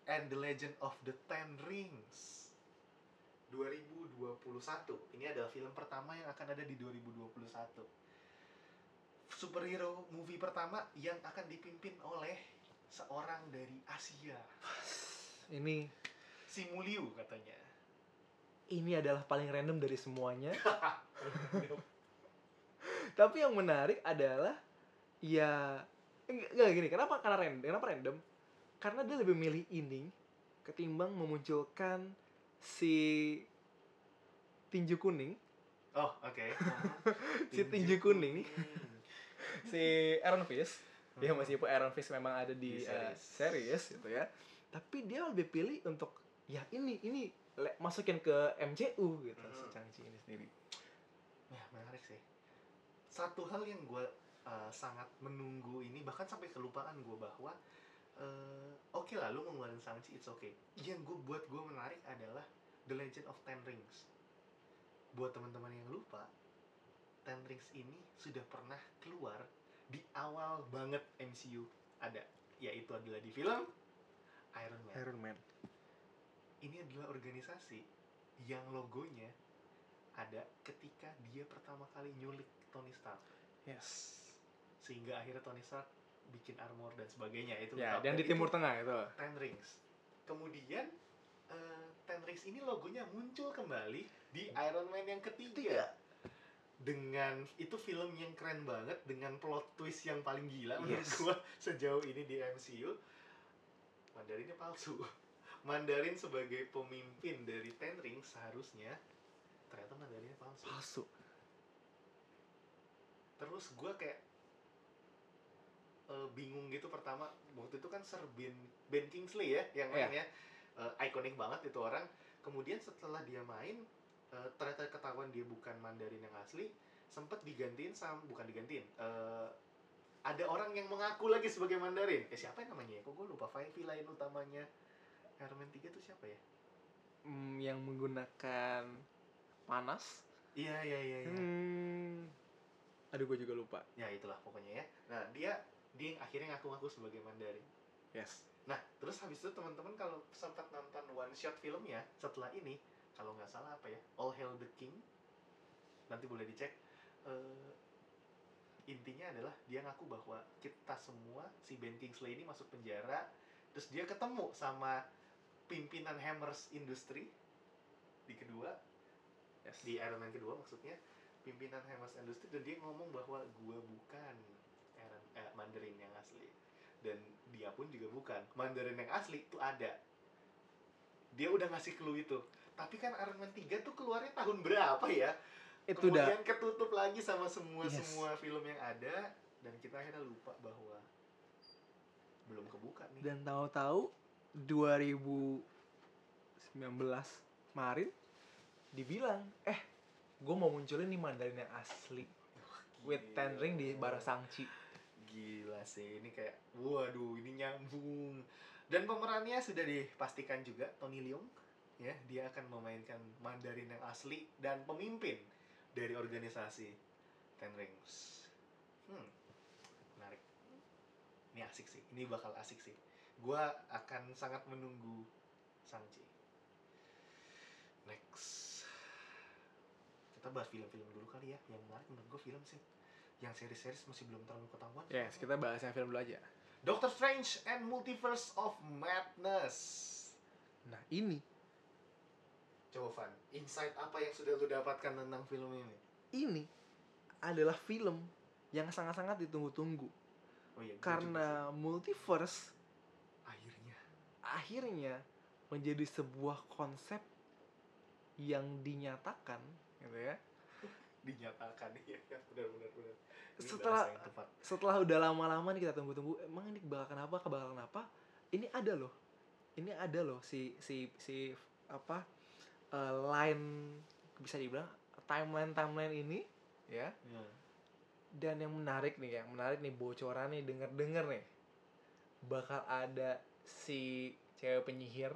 and the Legend of the Ten Rings 2021. Ini adalah film pertama yang akan ada di 2021. Superhero movie pertama yang akan dipimpin oleh seorang dari Asia. ini Simu Liu katanya. ini adalah paling random dari semuanya tapi yang menarik adalah ya enggak, gini kenapa karena random kenapa random karena dia lebih milih ini ketimbang memunculkan si tinju kuning Oh, oke. Si tinju kuning. si Aaron Fish ya meskipun Aaron Fish memang ada di, Di eh, series. series gitu ya tapi dia lebih pilih untuk ya ini ini le- masukin ke MCU gitu si Mhm. Chang-Chi ini sendiri Nah, menarik sih. Satu hal yang gue uh, sangat menunggu ini, bahkan sampai kelupaan gue bahwa uh, oke lah, lu mau ngeluarin Shang-Chi, it's okay. Yang gue buat gue menarik adalah The Legend of Ten Rings. Buat teman-teman yang lupa, Ten Rings ini sudah pernah keluar di awal banget MCU ada, yaitu adalah di film Iron Man Iron Man ini adalah organisasi yang logonya ada ketika dia pertama kali nyulik Tony Stark. Yes. Sehingga akhirnya Tony Stark bikin armor dan sebagainya. Itu ya dan di Timur Tengah itu. Ten Rings. Kemudian eh, Ten Rings ini logonya muncul kembali di Iron Man yang ketiga. Dengan itu film yang keren banget dengan plot twist yang paling gila menurut Yes. gua sejauh ini di MCU Mandarinnya palsu Mandarin sebagai pemimpin dari Ten Rings seharusnya ternyata Mandarinnya palsu. Palsu. Terus gua kayak eh, bingung gitu pertama waktu itu kan Sir Ben Ben Kingsley ya yang Iya. mainnya. Eh, ikonik banget itu orang. Kemudian setelah dia main eh, ternyata ketahuan dia bukan Mandarin yang asli sempet digantiin sama bukan digantiin eh, ada orang yang mengaku lagi sebagai Mandarin. Eh siapa yang namanya ya? Kok gue lupa? Five lain utamanya Iron Man 3 itu siapa ya? Hmm, yang menggunakan panas? Iya iya iya iya. Hmm. aduh gue juga lupa. Ya itulah pokoknya ya. Nah dia dia yang akhirnya ngaku-ngaku sebagai Mandarin. Yes. Nah, terus habis itu teman-teman kalau sempat nonton one shot filmnya setelah ini, kalau nggak salah apa ya, All Hail the King, nanti boleh dicek. Eh, intinya adalah dia ngaku bahwa kita semua si Ben Kingsley ini masuk penjara, terus dia ketemu sama pimpinan Hammers Industry di kedua, yes. Di Iron Man kedua maksudnya, pimpinan Hammers Industry dan dia ngomong bahwa gua bukan Iron, eh, Mandarin yang asli. Dan dia pun juga bukan. Mandarin yang asli itu ada. Dia udah ngasih clue itu. Tapi kan Iron Man 3 tuh keluarnya tahun berapa ya? Itu udah kemudian ketutup lagi sama semua Yes. semua film yang ada dan kita akhirnya lupa bahwa belum kebuka nih. Dan tahu-tahu 2019 kemarin dibilang eh gue mau munculin nih Mandarin yang asli with ten ring di bareng Sangchi gila sih ini kayak waduh ini nyambung. Dan pemerannya sudah dipastikan juga Tony Leung ya dia akan memainkan Mandarin yang asli dan pemimpin dari organisasi Ten Rings. Hmm ini asik sih ini bakal asik sih. Gua akan sangat menunggu Shang-Chi next. Kita bahas film-film dulu kali ya. Yang menarik menurut gue film sih. Yang seri-series masih belum terlalu ketahuan. Yes kita bahas yang film dulu aja. Doctor Strange and Multiverse of Madness. Nah ini. Coba Van insight apa yang sudah lu dapatkan tentang film ini? Ini adalah film yang sangat-sangat ditunggu-tunggu oh iya karena multiverse akhirnya. akhirnya menjadi sebuah konsep yang dinyatakan gitu ya. Dinyatakan iya benar-benar benar Ini Setelah- setelah udah lama-lama nih kita tunggu-tunggu emang ini bakal kenapa bakal kenapa ini ada loh. Ini ada loh si si si apa eh, line bisa dibilang timeline timeline ini ya. Ya. Dan yang menarik nih yang menarik nih bocoran nih denger denger nih bakal ada si cewek penyihir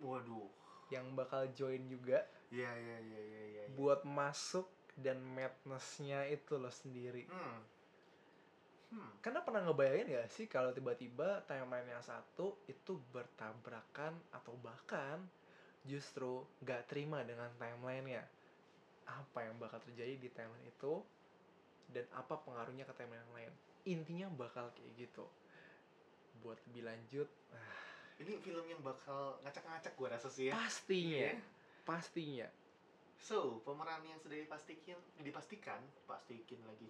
Waduh. yang bakal join juga Iya iya iya iya iya. iya. buat masuk dan madness-nya itu loh sendiri Hmm. Hmm. karena pernah ngebayangin gak sih kalau tiba-tiba timeline yang satu itu bertabrakan atau bahkan justru gak terima dengan timelinenya apa yang bakal terjadi di timeline itu dan apa pengaruhnya ke timeline yang lain. Intinya bakal kayak gitu. Buat lebih lanjut ah, Ini film yang bakal ngacak-ngacak gua rasa sih ya. pastinya. Iya. pastinya. So, pemeran yang sudah dipastikan, dipastikan, pastikin lagi,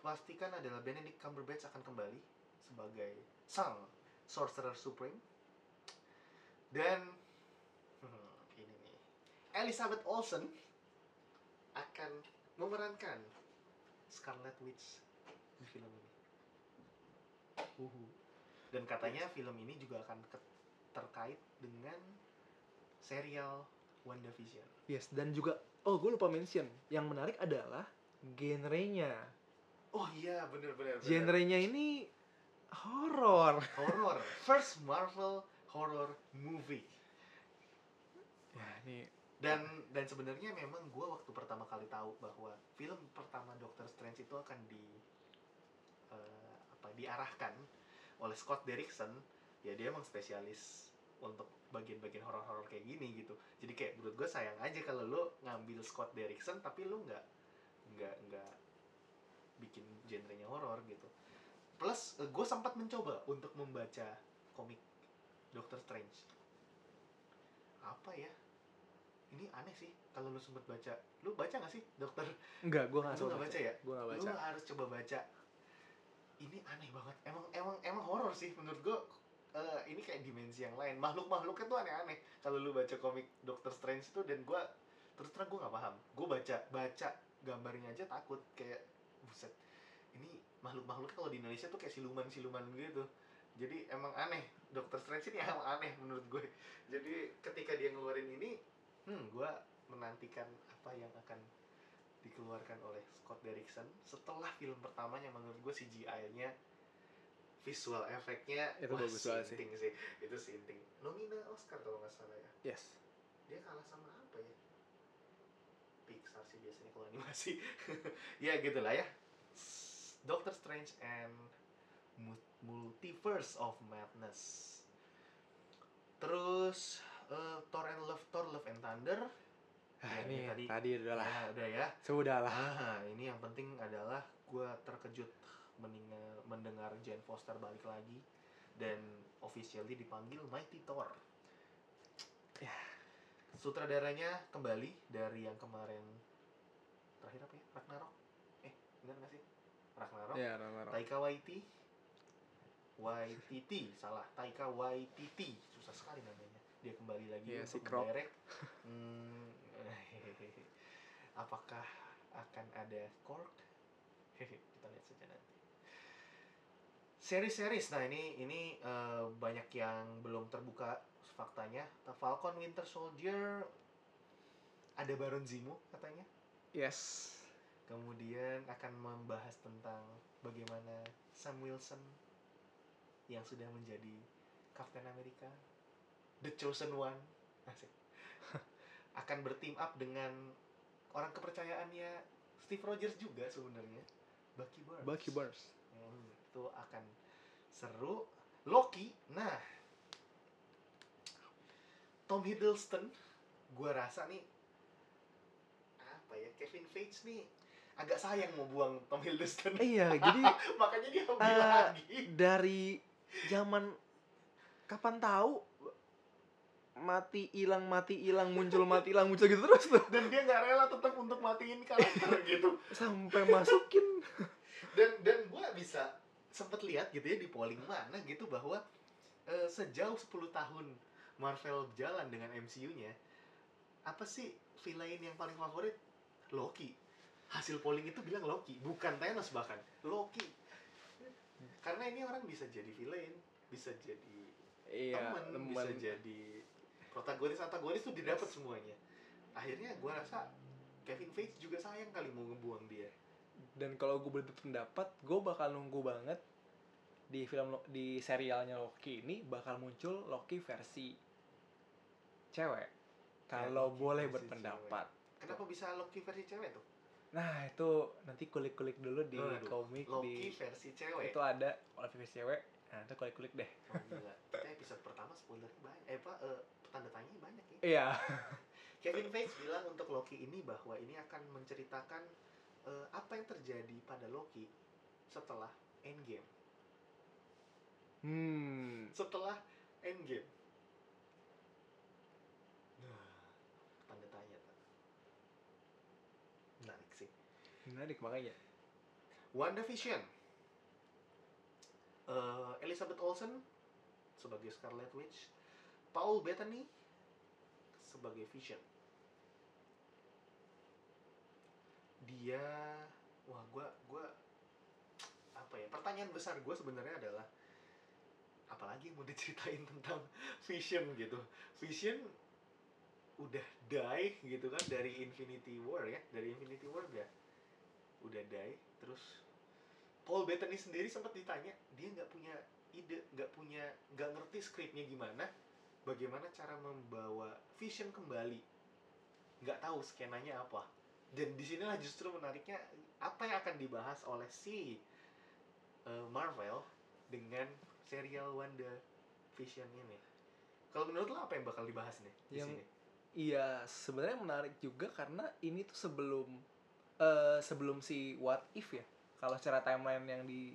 pastikan adalah Benedict Cumberbatch akan kembali sebagai sang Sorcerer Supreme. Dan hmm, ini nih, Elizabeth Olsen akan memerankan Scarlet Witch di film ini. Uhu. Dan katanya film ini juga akan terkait dengan serial WandaVision. yes dan juga oh gue lupa mention yang menarik adalah genrenya Oh iya, bener bener. bener. genrenya ini horor horror. First Marvel horror movie. ya ini Dan dan sebenarnya memang gue waktu pertama kali tahu bahwa film pertama Doctor Strange itu akan di eh, apa diarahkan oleh Scott Derrickson. Ya dia emang spesialis untuk bagian-bagian horor-horor kayak gini gitu. Jadi kayak menurut gue sayang aja kalau lo ngambil Scott Derrickson tapi lo nggak nggak nggak bikin genrenya horor gitu. Plus gue sempat mencoba untuk membaca komik Doctor Strange. Apa ya? Ini aneh sih kalau lu sempat baca. Lu baca gak sih Dokter? enggak gue nggak Lu nggak baca ya? gue Lu baca harus coba baca. Ini aneh banget. Emang emang emang horor sih menurut gua. eh, ini kayak dimensi yang lain. Makhluk-makhluknya tuh aneh-aneh. Kalau lu baca komik Doctor Strange itu dan gua terus terang gua nggak paham. Gua baca baca gambarnya aja takut kayak buset. Ini makhluk-makhluk kalau di Indonesia tuh kayak siluman-siluman gitu. Jadi emang aneh. Doctor Strange ini emang aneh menurut gue. Jadi ketika dia ngeluarin ini, hmm, gua menantikan apa yang akan dikeluarkan oleh Scott Derrickson setelah film pertamanya menurut gue CGI-nya visual efeknya Itu bagus banget sih. sinting sih. itu sinting. Nomina Oscar kalau nggak salah ya. Yes. Dia kalah sama apa ya? Pixar sih biasanya kalau animasi. Ya gitulah ya. Doctor Strange and Mu- Multiverse of Madness. Terus eh, Thor and Love Thor Love and Thunder ah, Ya, ini ini tadi. tadi udah lah ya udah ya sudah lah Ah, ini yang penting adalah gue terkejut mendengar, mendengar Jane Foster balik lagi dan officially dipanggil Mighty Thor. Ya. Sutradaranya kembali dari yang kemarin terakhir apa ya? Ragnarok? Eh, benar nggak sih? Ragnarok. ya Ragnarok. Taika Waititi. Waititi, salah. Taika Waititi, susah sekali namanya. Dia kembali lagi si untuk Krok. mendirect. Hmm, apakah akan ada? Hehe, Kita lihat saja nanti. Series-series, nah ini ini eh, banyak yang belum terbuka faktanya. Falcon Winter Soldier ada Baron Zemo katanya yes kemudian akan membahas tentang bagaimana Sam Wilson yang sudah menjadi Captain America, The Chosen One, asik, akan berteam up dengan orang kepercayaannya Steve Rogers juga sebenarnya, Bucky Barnes. Bucky Barnes Hmm, itu akan seru. Loki, nah, Tom Hiddleston, gua rasa nih apa ya Kevin Feige nih agak sayang mau buang Tom Hiddleston. iya jadi Makanya dia ambil Eh, lagi. dari zaman kapan tahu mati hilang mati hilang muncul mati hilang muncul gitu terus tuh Dan dia nggak rela tetap untuk matiin karakter gitu. sampai masukin Dan dan gua bisa sempet lihat gitu ya di polling mana gitu bahwa eh, sejauh 10 tahun Marvel jalan dengan MCU-nya, apa sih villain yang paling favorit? Loki. Hasil polling itu bilang Loki, bukan Thanos bahkan. Loki. Karena ini orang bisa jadi villain, bisa jadi iya temen, teman bisa jadi protagonis antagonis tuh didapat semuanya. Akhirnya gue rasa Kevin Feige juga sayang kali mau ngebuang dia. Dan kalau gue berpendapat gue bakal nunggu banget di film di serialnya Loki ini bakal muncul Loki versi cewek. Kalau Loki boleh berpendapat. kenapa bisa Loki versi cewek tuh? Nah itu nanti kulik-kulik dulu di Aduh, komik Loki di versi cewek. Itu ada Loki versi cewek. Nah itu kulik-kulik deh. Oh, gila. Kita episode pertama spoilernya banyak. Eh, apa? eh, tanda tanya banyak ya. iya Kevin Feige bilang untuk Loki ini bahwa ini akan menceritakan eh, apa yang terjadi pada Loki setelah Endgame. hmm Setelah Endgame. Nah, tanda tanya. Menarik sih. menarik makanya WandaVision. Eh, Elizabeth Olsen sebagai Scarlet Witch, Paul Bettany sebagai Vision. Dia, wah gua gua apa ya? Pertanyaan besar gue sebenarnya adalah apalagi yang mau diceritain tentang Vision gitu. Vision udah die gitu kan dari Infinity War ya, dari Infinity War udah udah die terus Paul Bettany sendiri sempat ditanya dia nggak punya ide nggak punya nggak ngerti skripnya gimana bagaimana cara membawa Vision kembali? Nggak tahu skenanya apa. Dan di sinilah justru menariknya apa yang akan dibahas oleh si eh, Marvel dengan serial Wanda Vision ini. Kalau menurut lo apa yang bakal dibahas nih di Yang- sini? Iya, sebenarnya menarik juga karena ini tuh sebelum eh sebelum si What If ya. Kalau secara timeline yang di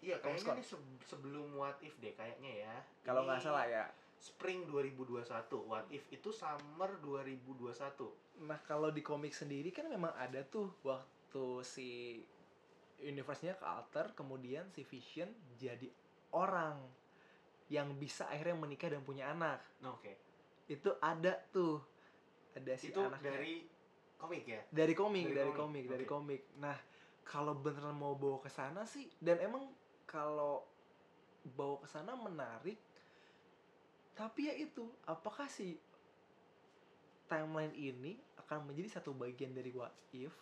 iya kayaknya ini se- sebelum What If deh kayaknya ya. Kalau nggak salah ya. Spring 2021, What If itu Summer 2021. Nah, kalau di komik sendiri kan memang ada tuh waktu si universe-nya ke alter, kemudian si Vision jadi orang yang bisa akhirnya menikah dan punya anak. Oke. Itu ada tuh. Ada si itu anaknya. dari komik ya? dari komik Dari dari, komik, komik, dari oke. komik nah kalau beneran mau bawa ke sana sih dan emang kalau bawa ke sana menarik tapi ya itu apakah si timeline ini akan menjadi satu bagian dari what if?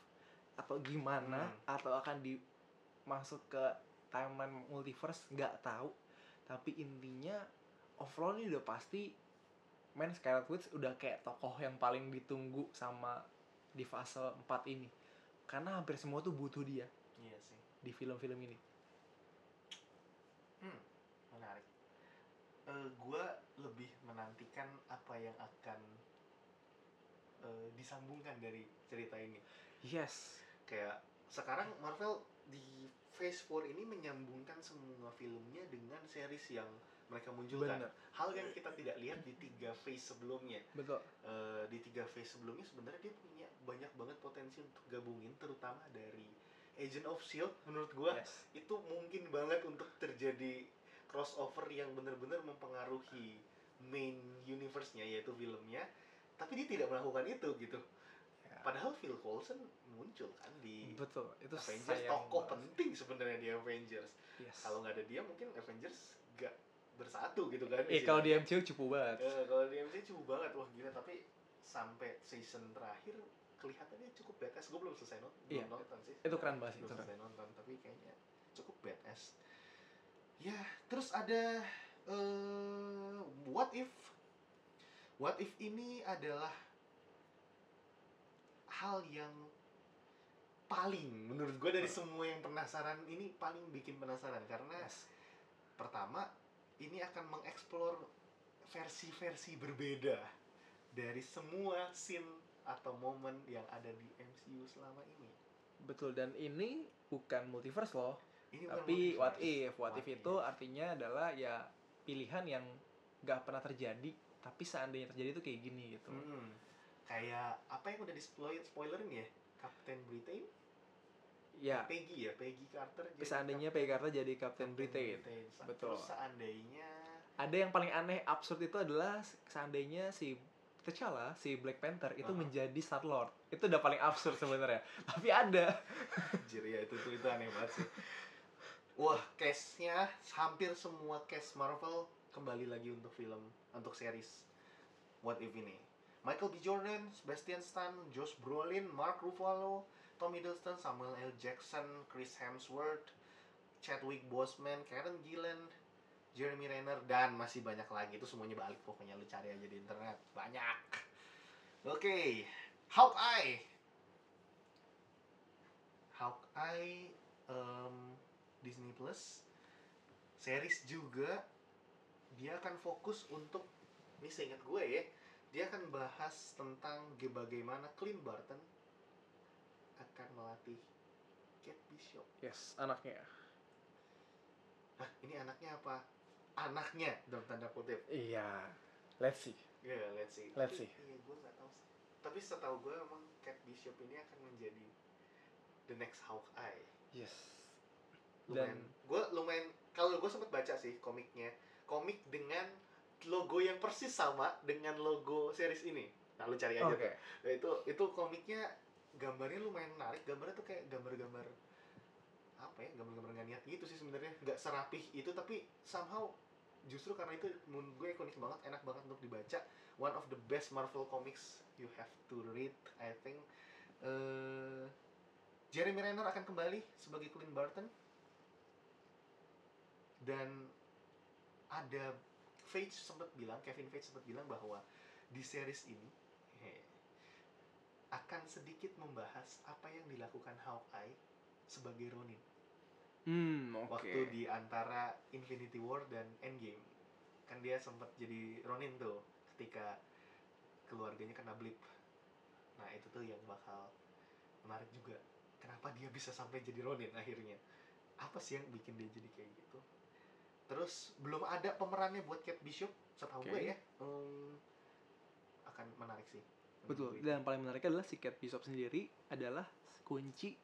Atau gimana? Hmm. atau akan dimasuk ke timeline multiverse? Nggak tahu. Tapi intinya overall ini udah pasti main Scarlet Witch udah kayak tokoh yang paling ditunggu sama di fase 4 ini. Karena hampir semua tuh butuh dia Iya sih. di film-film ini Hmm, menarik. Eh gua lebih menantikan apa yang akan eh, disambungkan dari cerita ini. yes Kayak sekarang Marvel di Phase 4 ini menyambungkan semua filmnya dengan series yang mereka munculkan. bener Hal yang kita tidak lihat di tiga phase sebelumnya. betul Eh, di tiga phase sebelumnya sebenarnya dia punya banyak banget potensi untuk gabungin terutama dari Agent of Shield menurut gua yes itu mungkin banget untuk terjadi crossover yang benar-benar mempengaruhi main universe-nya yaitu filmnya tapi dia tidak melakukan itu gitu. Ya, padahal Phil Coulson muncul kan di betul itu Avengers. tokoh banget. penting sebenarnya di Avengers. Yes. Kalau nggak ada dia mungkin Avengers gak bersatu gitu kan eh kalau di MCU cupu banget. Eh, kalau di MC cukup banget. Wah gila tapi sampai season terakhir kelihatannya cukup badass. Gue belum selesai nonton Iya, belum nonton sih. Itu keren banget sih, belum itu selesai nonton tapi kayaknya cukup badass ya terus ada eh what if what if ini adalah hal yang paling menurut gue dari semua yang penasaran ini paling bikin penasaran karena Yes. pertama ini akan mengeksplor versi-versi berbeda dari semua scene atau momen yang ada di MCU selama ini. betul dan ini bukan multiverse loh Ini tapi what if what, if What itu artinya adalah ya pilihan yang nggak pernah terjadi tapi seandainya terjadi itu kayak gini gitu Hmm. Kayak apa yang udah di spoiler spoilerin ya? Captain Britain? ya Peggy ya, Peggy Carter jadi seandainya Peggy Carter jadi Captain Britain Sa- Betul. Terus seandainya ada yang paling aneh absurd itu adalah seandainya si T'Challa si Black Panther itu Aha. menjadi Star Lord itu udah paling absurd sebenarnya tapi ada Anjir ya itu tuh itu aneh banget sih. Wah, case-nya hampir semua case Marvel kembali lagi untuk film, untuk series. What If ini. Michael B. Jordan, Sebastian Stan, Josh Brolin, Mark Ruffalo, Tom Hiddleston, Samuel L. Jackson, Chris Hemsworth, Chadwick Boseman, Karen Gillan, Jeremy Renner, dan masih banyak lagi. Itu semuanya balik pokoknya lu cari aja di internet. Banyak. Oke, Hawkeye. Hawkeye em, Disney Plus series juga dia akan fokus untuk ini seingat gue ya dia akan bahas tentang bagaimana Clint Barton akan melatih Kate Bishop Yes, anaknya. Hah, ini anaknya apa? Anaknya dalam tanda kutip. Iya. Let's see. Ya, let's see. Let's Tapi, see. Iya, gue nggak tahu. Tapi setahu gue emang Kate Bishop ini akan menjadi the next Hawkeye. Yes. Lumayan. Dan Gue lumayan. Kalau gue sempet baca sih komiknya, komik dengan logo yang persis sama dengan logo series ini. Nah, lu cari aja oke. tuh. Nah, itu itu komiknya gambarnya lumayan menarik. Gambarnya tuh kayak gambar-gambar apa ya? Gambar-gambar nggak niat gitu sih sebenarnya. Nggak serapih itu tapi somehow justru karena itu menurut gue ikonik banget, enak banget untuk dibaca. One of the best Marvel comics you have to read, I think. Eh, Jeremy Renner akan kembali sebagai Clint Barton dan ada Feige sempat bilang, Kevin Feige sempat bilang bahwa di series ini he, akan sedikit membahas apa yang dilakukan Hawkeye sebagai Ronin. Hmm, oke. waktu di antara Infinity War dan Endgame. Kan dia sempat jadi Ronin tuh ketika keluarganya kena blip. Nah itu tuh yang bakal menarik juga. Kenapa dia bisa sampai jadi Ronin akhirnya? Apa sih yang bikin dia jadi kayak gitu terus belum ada pemerannya buat Kate Bishop setahu Oke. gue ya Hmm, akan menarik sih Betul. Dan yang paling menariknya adalah si Kate Bishop sendiri adalah kunci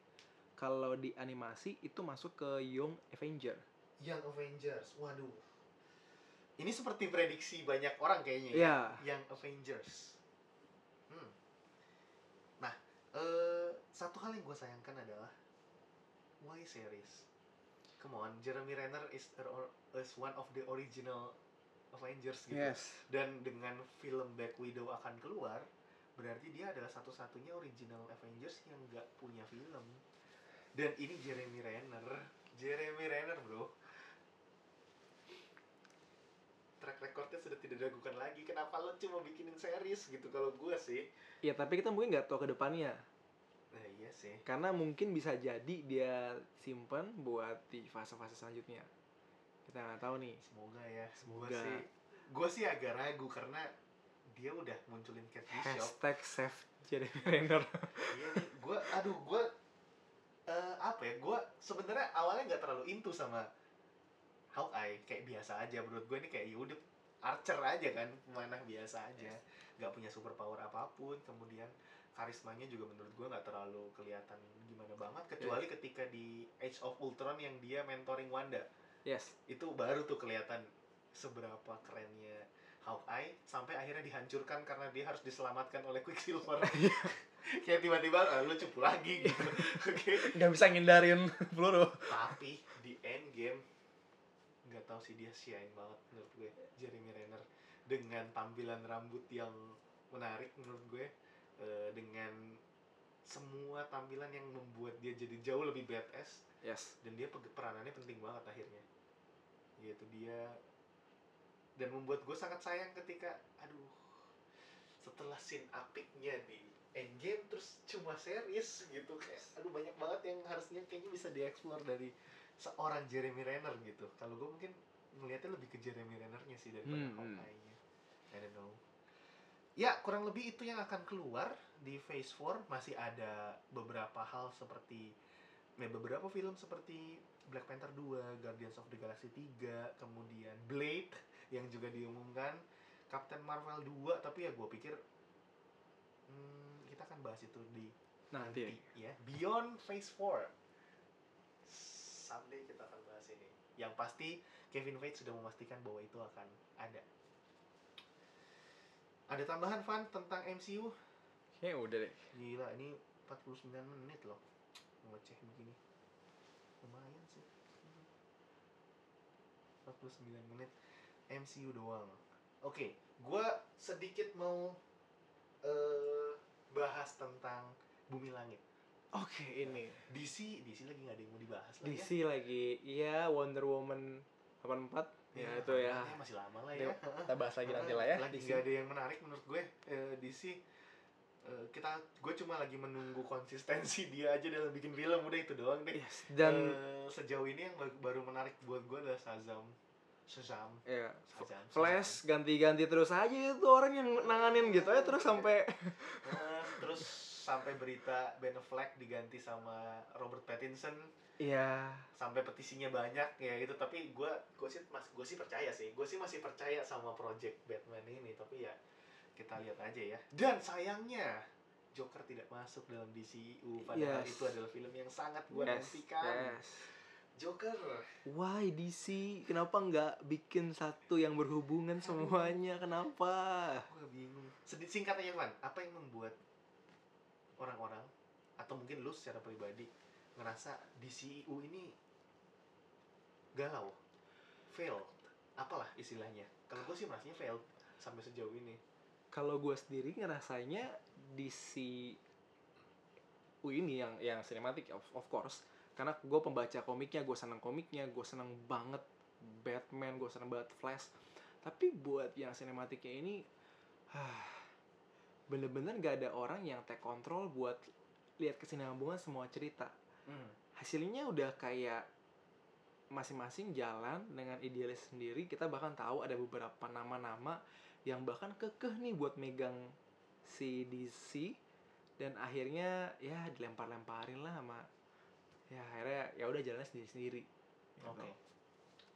kalau di animasi itu masuk ke Young Avenger. Young Avengers waduh ini seperti prediksi banyak orang kayaknya ya Iya. yang Avengers. Hmm. Nah, eh satu hal yang gue sayangkan adalah why series? Come on, Jeremy Renner is or- is one of the original Avengers gitu. Yes. Dan dengan film Black Widow akan keluar, berarti dia adalah satu-satunya original Avengers yang nggak punya film. Dan ini Jeremy Renner, Jeremy Renner bro. Track recordnya sudah tidak diragukan lagi. Kenapa lo cuma bikinin series gitu kalau gue sih? Ya tapi kita mungkin nggak tahu ke depannya. Sih. Karena mungkin bisa jadi dia simpan buat di fase-fase selanjutnya. Kita nggak tahu nih. Semoga ya. Semoga. Gue sih, gue sih agak ragu karena dia udah munculin Kate Bishop. Hashtag save Jeremy Renner. iya nih, gue, aduh gue, eh, apa ya? Gue sebenarnya awalnya nggak terlalu into sama Hawkeye, kayak biasa aja. Menurut gue ini kayak yaudah Archer aja kan, pemain biasa aja, nggak punya super power apa pun. Kemudian karismanya juga menurut gue nggak terlalu kelihatan gimana banget, kecuali ketika di Age of Ultron yang dia mentoring Wanda. Yes. itu baru tuh kelihatan seberapa kerennya Hawkeye sampai akhirnya dihancurkan karena dia harus diselamatkan oleh Quicksilver kayak tiba-tiba ah, lu cupu lagi gitu oke Nggak bisa ngindarin peluru. tapi di Endgame nggak tahu sih dia shine banget menurut gue Jeremy Renner dengan tampilan rambut yang menarik menurut gue eh, dengan semua tampilan yang membuat dia jadi jauh lebih badass. Yes. dan dia peranannya penting banget akhirnya. Yaitu dia dan membuat gue sangat sayang ketika aduh setelah scene apiknya di Endgame terus cuma series gitu kayak aduh banyak banget yang harusnya kayaknya bisa dieksplor dari seorang Jeremy Renner gitu. Kalau gue mungkin melihatnya lebih ke Jeremy Rennernya sih daripada Hmm, hmm. Hawkeye-nya. I don't know ya kurang lebih itu yang akan keluar di Phase 4 masih ada beberapa hal seperti ya, beberapa film seperti Black Panther 2, Guardians of the Galaxy 3, kemudian Blade yang juga diumumkan, Captain Marvel 2, tapi ya gue pikir hmm, kita akan bahas itu di Nanti. ya. Beyond Phase 4. Someday kita akan bahas ini. Yang pasti Kevin Feige sudah memastikan bahwa itu akan ada. Ada tambahan Van tentang MCU? Kayaknya udah deh. Gila, ini 49 menit loh. Ngoceh begini. Lumayan sih. 49 menit MCU doang. Oke, gua sedikit mau eh bahas tentang Bumi Langit. Oke, ini DC, DC lagi nggak ada yang mau dibahas lah DC lagi iya Wonder Woman 84 ya, itu ya makanya masih lama lah ya. Kita bahas lagi nanti lah ya Lagi nggak ada yang menarik menurut gue. Eh, DC eh, kita gue cuma lagi menunggu konsistensi dia aja dalam bikin film udah itu doang deh. Yes, dan Eh, sejauh ini yang baru- menarik buat gue adalah Shazam. Shazam. ya Shazam. Flash ganti-ganti terus aja itu orang yang nanganin gitu ya terus sampai Eh, terus sampai berita Ben Affleck diganti sama Robert Pattinson. Iya. Sampai petisinya banyak ya gitu. Tapi gue gue sih mas gue sih percaya sih. Gue sih masih percaya sama project Batman ini. Tapi ya kita lihat aja ya. Dan sayangnya Joker tidak masuk dalam DCU padahal Yes. itu adalah film yang sangat gue yes, nantikan. yes. Joker. Why DC? Kenapa nggak bikin satu yang berhubungan semuanya? Kenapa? gue bingung. Sedih singkat aja Van apa yang membuat orang-orang atau mungkin lu secara pribadi ngerasa DCU ini galau failed apalah istilahnya. Kalau gue sih merasanya failed sampai sejauh ini. Kalau gue sendiri ngerasanya DC ini yang yang sinematik of, of course karena gue pembaca komiknya gue seneng komiknya gue seneng banget Batman gue seneng banget Flash. Tapi buat yang sinematiknya ini ah, bener-bener gak ada orang yang take control buat lihat kesinambungan semua cerita. Hasilnya udah kayak masing-masing jalan dengan idealis sendiri. Kita bahkan tahu ada beberapa nama-nama yang bahkan kekeh nih buat megang si DC dan akhirnya ya dilempar-lemparin lah sama ya akhirnya ya udah jalannya sendiri-sendiri gitu. oke.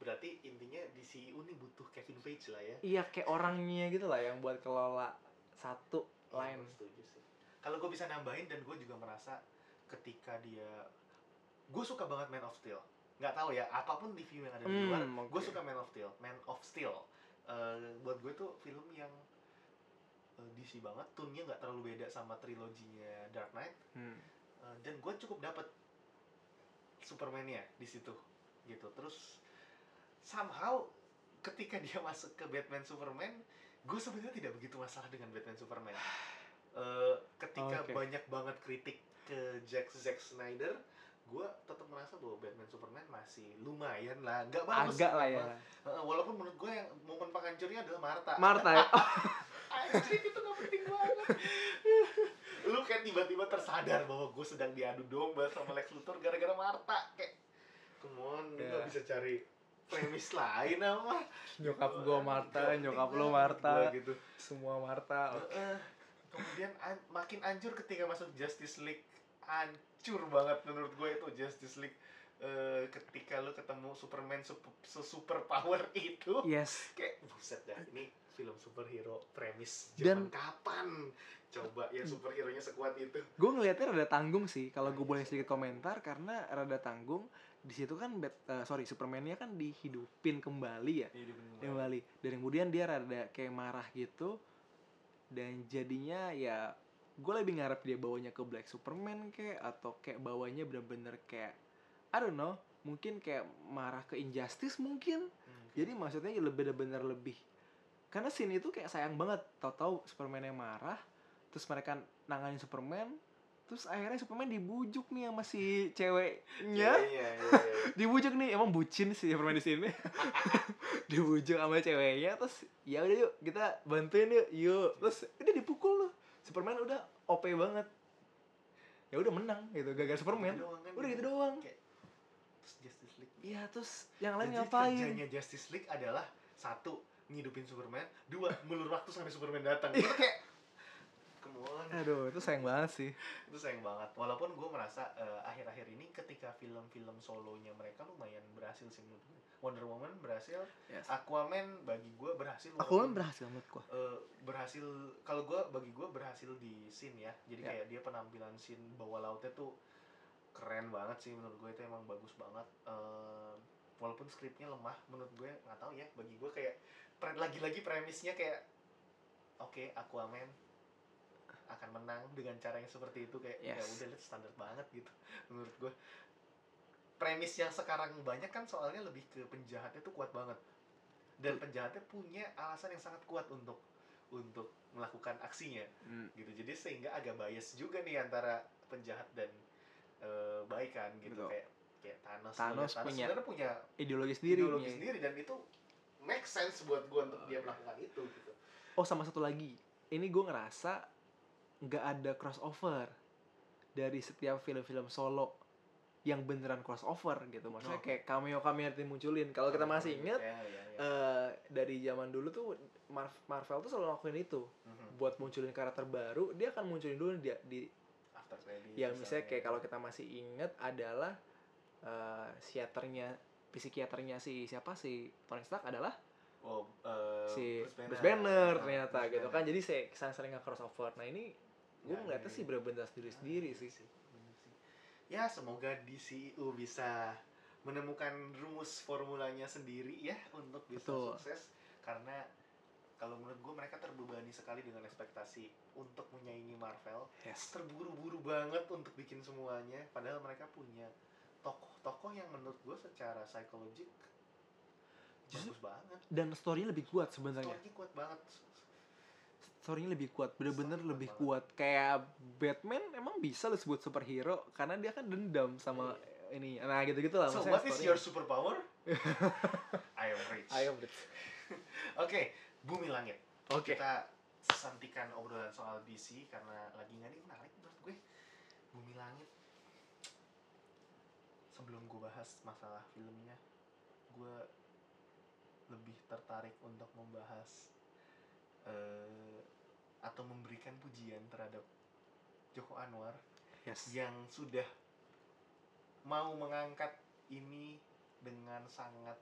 Berarti intinya DCU ini butuh Kevin Feige lah ya. Iya kayak orangnya gitu lah yang buat kelola satu Iya, gua setuju sih. Kalau gue bisa nambahin dan gue juga merasa ketika dia gue suka banget Man of Steel. Nggak tahu ya apa pun review yang ada di Hmm, luar oke. gue suka Man of Steel. Man of Steel. Eh, buat gue tuh film yang eh, DC banget. Tone-nya nggak terlalu beda sama triloginya Dark Knight. Hmm. Eh, dan gue cukup dapet Superman-nya di situ gitu. Terus somehow ketika dia masuk ke Batman Superman gue sebenarnya tidak begitu masalah dengan Batman Superman. Eh, ketika Oke. banyak banget kritik ke Jack Zack Snyder gue tetap merasa bahwa Batman Superman masih lumayan lah. Nggak bagus. Agak lah ya. Eh, walaupun menurut gue yang momen penghancurnya adalah Martha. Marta ya? Anjir itu gak penting banget. Lu kayak tiba-tiba tersadar bahwa gue sedang diadu domba sama Lex Luthor gara-gara Marta Kayak Come on, lu Ya. gak bisa cari premis lain apa? Nyokap gue Marta nyokap lo Marta. gua gitu. Semua Marta Heeh. Kemudian an- makin hancur ketika masuk Justice League. Hancur banget menurut gue itu Justice League. Eh, ketika lu ketemu Superman super, super power itu. Yes. Kayak buset dah ini film superhero premis Dan- zaman kapan? Coba ya superhero nya sekuat itu. Gue ngelihatnya rada tanggung sih kalau gue boleh sedikit komentar karena rada tanggung di situ kan Bat, eh, sorry Superman-nya kan dihidupin kembali ya? Kembali. Dan kemudian dia rada kayak marah gitu dan jadinya ya gue lebih ngarep dia bawanya ke Black Superman kayak atau kayak bawanya bener-bener kayak I don't know mungkin kayak marah ke Injustice mungkin. Jadi maksudnya lebih bener-bener lebih karena scene itu kayak sayang banget. Tahu-tahu Superman yang marah terus mereka nanganin Superman terus akhirnya Superman dibujuk nih sama si ceweknya. Iya iya dibujuk nih emang bucin sih Superman di sini. Dibujuk sama ceweknya terus ya udah yuk kita bantuin yuk yuk. Terus udah dipukul loh. Superman udah OP banget. Ya udah menang gitu gagal Superman. Udah gitu doang. Kayak, terus Justice League. Iya terus yang lain Jadi ngapain? kerjanya Justice League adalah satu ngidupin Superman. Dua ngulur waktu sampai Superman datang. Itu kayak come on. Aduh itu sayang banget sih. Itu sayang banget. Walaupun gue merasa eh, akhir-akhir ini ketika film-film solonya mereka lumayan berhasil sih menurut gue Wonder Woman berhasil yes. Aquaman bagi gue berhasil aku kan walaupun, berhasil menurut gua. eh, berhasil kalau gue bagi gue berhasil di scene ya. Jadi Ya. kayak dia penampilan scene bawah lautnya tuh keren banget sih menurut gue itu emang bagus banget. Eh, walaupun skripnya lemah menurut gue nggak tahu ya. Bagi gue kayak pre- lagi-lagi premisnya kayak oke Aquaman akan menang dengan cara yang seperti itu kayak ya Yes. udah lihat standar banget gitu menurut gue premis yang sekarang banyak kan soalnya lebih ke penjahatnya tuh kuat banget. Dan penjahatnya punya alasan yang sangat kuat untuk untuk melakukan aksinya. Hmm. gitu jadi sehingga agak bias juga nih antara penjahat dan eh, baik kan gitu. Betul. kayak kayak Thanos Thanos Thanos punya sebenarnya punya ideologi sendiri ideologi punya- sendiri dan itu make sense buat gua untuk dia melakukan itu gitu. Oh sama satu lagi, ini gue ngerasa nggak ada crossover dari setiap film-film solo yang beneran crossover gitu. Maksudnya Oh. kayak cameo cameo yang dimunculin. Kalau kita masih inget ya, ya, ya. eh, dari zaman dulu tuh Mar- Marvel tuh selalu ngelakuin itu Mhm. buat munculin karakter baru. Dia akan munculin dulu dia di after credit yang misalnya kayak kalau kita masih inget adalah eh psikiaternya psikiaternya si siapa si Tony Stark adalah oh, eh, si Bruce Bruce Banner ternyata Bruce gitu Banner. kan jadi saya sering-sering nggak crossover nah ini gue Ya, ngeliatnya ya, sih ya. bener-bener sendiri-sendiri Ah, sih. sih. Ya semoga DCU bisa menemukan rumus formulanya sendiri ya untuk bisa Betul. sukses. Karena kalau menurut gue mereka terbebani sekali dengan ekspektasi untuk menyaingi Marvel. Yes. Terburu-buru banget untuk bikin semuanya. Padahal mereka punya tokoh-tokoh yang menurut gue secara psikologik Justru- bagus banget. dan story lebih kuat sebenarnya. Story kuat banget story lebih kuat bener-bener lebih banget. kuat. Kayak Batman emang bisa lo sebut superhero karena dia kan dendam sama ini. Nah gitu-gitu lah so what is story-nya. your superpower? I am rich. Ayo oke Bumi Langit. Oke. Kita santikan obrolan soal DC karena lagi nggak nih menarik menurut gue. Bumi Langit. Sebelum gue bahas masalah filmnya gue lebih tertarik untuk membahas eh, atau memberikan pujian terhadap Joko Anwar yes yang sudah mau mengangkat ini dengan sangat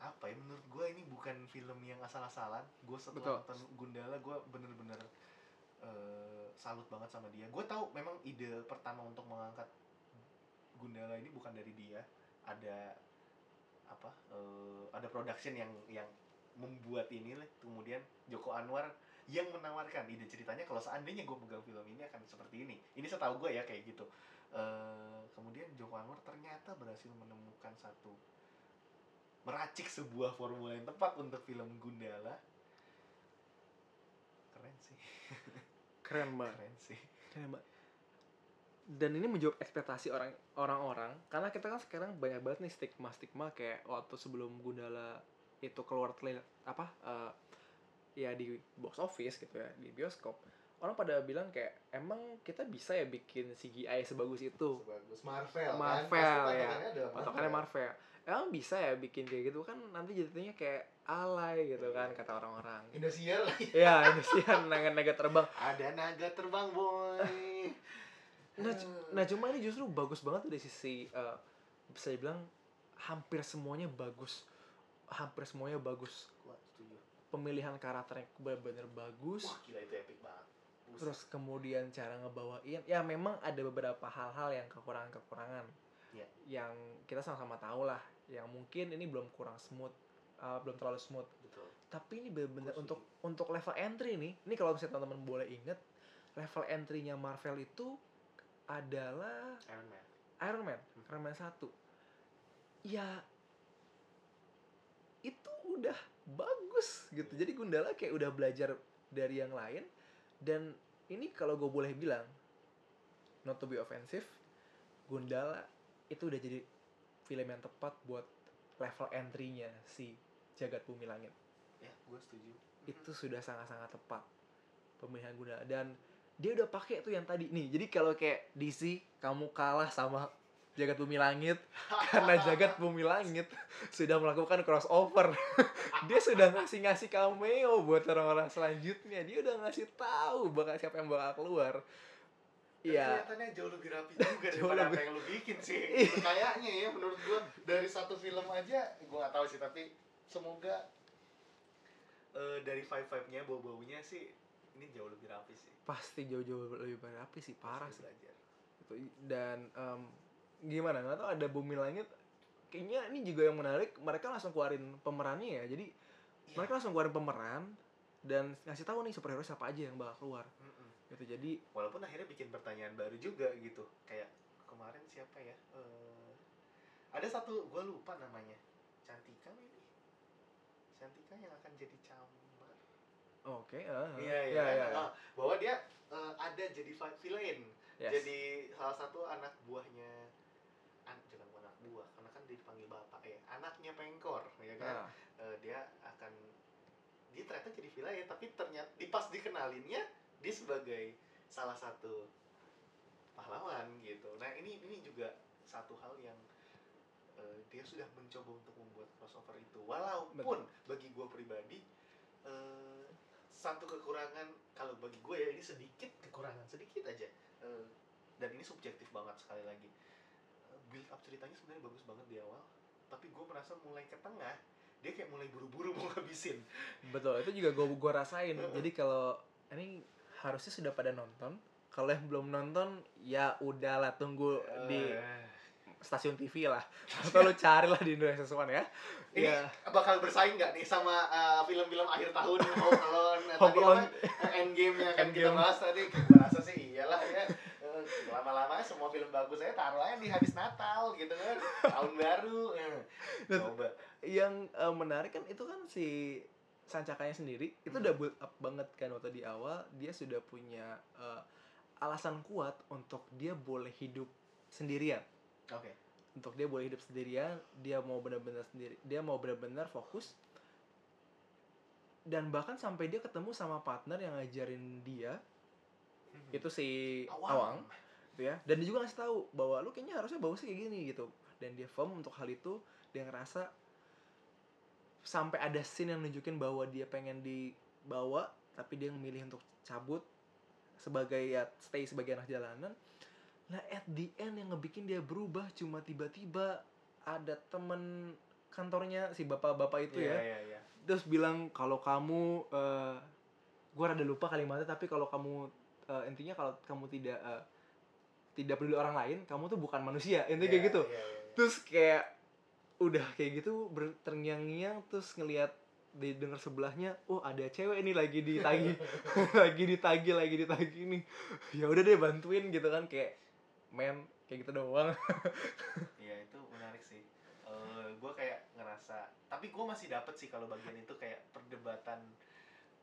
apa ya menurut gue ini bukan film yang asal-asalan gue Betul. setelah nonton Gundala gue bener-bener eh, salut banget sama dia gue tahu memang ide pertama untuk mengangkat Gundala ini bukan dari dia ada apa eh, ada production yang yang membuat ini lah. kemudian Joko Anwar yang menawarkan. Ide ceritanya kalau seandainya gue pegang film ini akan seperti ini. Ini setahu gue ya kayak gitu. Eh, kemudian Joko Anwar ternyata berhasil menemukan satu meracik sebuah formula yang tepat untuk film Gundala. Keren sih. Keren banget keren sih. Keren banget. dan ini menjawab ekspektasi orang orang-orang karena kita kan sekarang banyak banget nih stigma stigma kayak waktu sebelum Gundala itu keluar trailer apa eh, ya di box office gitu ya di bioskop orang pada bilang kayak emang kita bisa ya bikin CGI sebagus itu? Sebagus Marvel kan? Marvel, Pasti ya. patokannya adalah patokannya Marvel. Emang bisa ya bikin kayak gitu? Kan nanti jadinya kayak alay gitu kan Iya. kata orang-orang. Indosiar ya ini sih naga-naga terbang. Ada naga terbang boy. Nah, nah cuma ini justru bagus banget tuh dari sisi eh, bisa dibilang hampir semuanya bagus. Hampir semuanya bagus pemilihan karakternya benar-benar bagus wah gila itu epic banget Buset. terus kemudian cara ngebawain ya memang ada beberapa hal-hal yang kekurangan-kekurangan Iya. yang kita sama-sama tahu lah yang mungkin ini belum kurang smooth eh, belum terlalu smooth betul tapi ini benar-benar untuk untuk level entry nih ini kalau misalnya teman-teman boleh inget level entry-nya Marvel itu adalah Iron Man Iron Man, Hmm. Iron Man 1. Ya itu udah bagus gitu. Jadi Gundala kayak udah belajar dari yang lain dan ini kalau gue boleh bilang not to be offensive, Gundala itu udah jadi film yang tepat buat level entry-nya si Jagat Bumi Langit. ya gue setuju Itu sudah sangat-sangat tepat pemilihan Gundala dan dia udah pakai tuh yang tadi nih. Jadi kalau kayak DC kamu kalah sama Jagat Bumi Langit karena Jagat Bumi Langit sudah melakukan crossover. dia sudah ngasih-ngasih cameo buat orang-orang selanjutnya. Dia udah ngasih tahu bakal siapa yang bakal keluar. Iya. kelihatannya jauh lebih rapi juga Jauh daripada apa lebih- yang lu bikin sih Iya. kayaknya ya menurut gua dari satu film aja gua nggak tahu sih tapi semoga eh, dari vibe vibe nya bau baunya sih ini jauh lebih rapi sih Pasti jauh-jauh lebih rapi sih, parah Pasti sih. belajar. Dan em, gimana nggak tahu ada Bumi Langit kayaknya ini juga yang menarik mereka langsung keluarin pemerannya ya jadi Iya. mereka langsung keluarin pemeran dan ngasih tahu nih superhero siapa aja yang bakal keluar Mm-mm. gitu jadi walaupun akhirnya bikin pertanyaan baru juga gitu kayak kemarin siapa ya Eh, ada satu gua lupa namanya Cantika maybe Cantika yang akan jadi camar Oke, ah, ah. iya iya Ya, kan? ya, ya. Ah, bahwa dia eh, ada jadi vi- villain Yes. jadi salah satu anak buahnya an, jangan bukan anak buah karena kan dia dipanggil bapak ya anaknya pengkor ya kan? Ah, Eh, dia akan dia ternyata jadi villain tapi ternyata di pas dikenalinnya dia sebagai salah satu pahlawan gitu. Nah ini ini juga satu hal yang eh, dia sudah mencoba untuk membuat crossover itu. Walaupun bagi gue pribadi eh, satu kekurangan kalau bagi gue ya ini sedikit kekurangan sedikit aja. Eh, dan ini subjektif banget sekali lagi build up ceritanya sebenarnya bagus banget di awal tapi gue merasa mulai ke tengah dia kayak mulai buru-buru mau ngabisin betul, itu juga gue gua rasain. Jadi kalau ini harusnya sudah pada nonton. Kalau yang belum nonton, ya udahlah tunggu di Eh, stasiun TV lah. Atau lu carilah di Indonesia One ya. ini Ya, bakal bersaing nggak nih sama eh, film-film akhir tahun Home Alone Home Alone. apa eh, Endgame yang kan kita Endgame. bahas tadi gue rasa sih iyalah ya lama-lama semua film bagus saya taruh aja di habis Natal gitu kan tahun baru. Eh, coba. yang eh, menarik kan itu kan si Sancakanya sendiri itu Hmm. udah build up banget kan waktu di awal dia sudah punya eh, alasan kuat untuk dia boleh hidup sendirian. Oke. Untuk dia boleh hidup sendirian dia mau benar-benar sendiri dia mau benar-benar fokus. Dan bahkan sampai dia ketemu sama partner yang ngajarin dia itu si Awang, gitu ya. Dan dia juga ngasih tahu bahwa lu kayaknya harusnya bagusnya kayak gini gitu. Dan dia firm untuk hal itu dia ngerasa sampai ada scene yang nunjukin bahwa dia pengen dibawa tapi dia memilih untuk cabut sebagai ya stay sebagai anak jalanan. Nah at the end yang ngebikin dia berubah cuma tiba-tiba ada temen kantornya si bapak-bapak itu Iya, ya iya, iya. terus bilang kalau kamu eh gue rada lupa kalimatnya tapi kalau kamu eh, intinya kalau kamu tidak eh, tidak peduli orang lain kamu tuh bukan manusia intinya kayak Iya, gitu iya, iya. terus kayak udah kayak gitu ber- terngiang-ngiang terus ngelihat didengar sebelahnya oh ada cewek ini lagi ditagi lagi ditagi lagi ditagi nih ya udah deh bantuin gitu kan kayak men kayak gitu doang Iya itu menarik sih. Eh gue kayak ngerasa, tapi gue masih dapet sih kalau bagian itu kayak perdebatan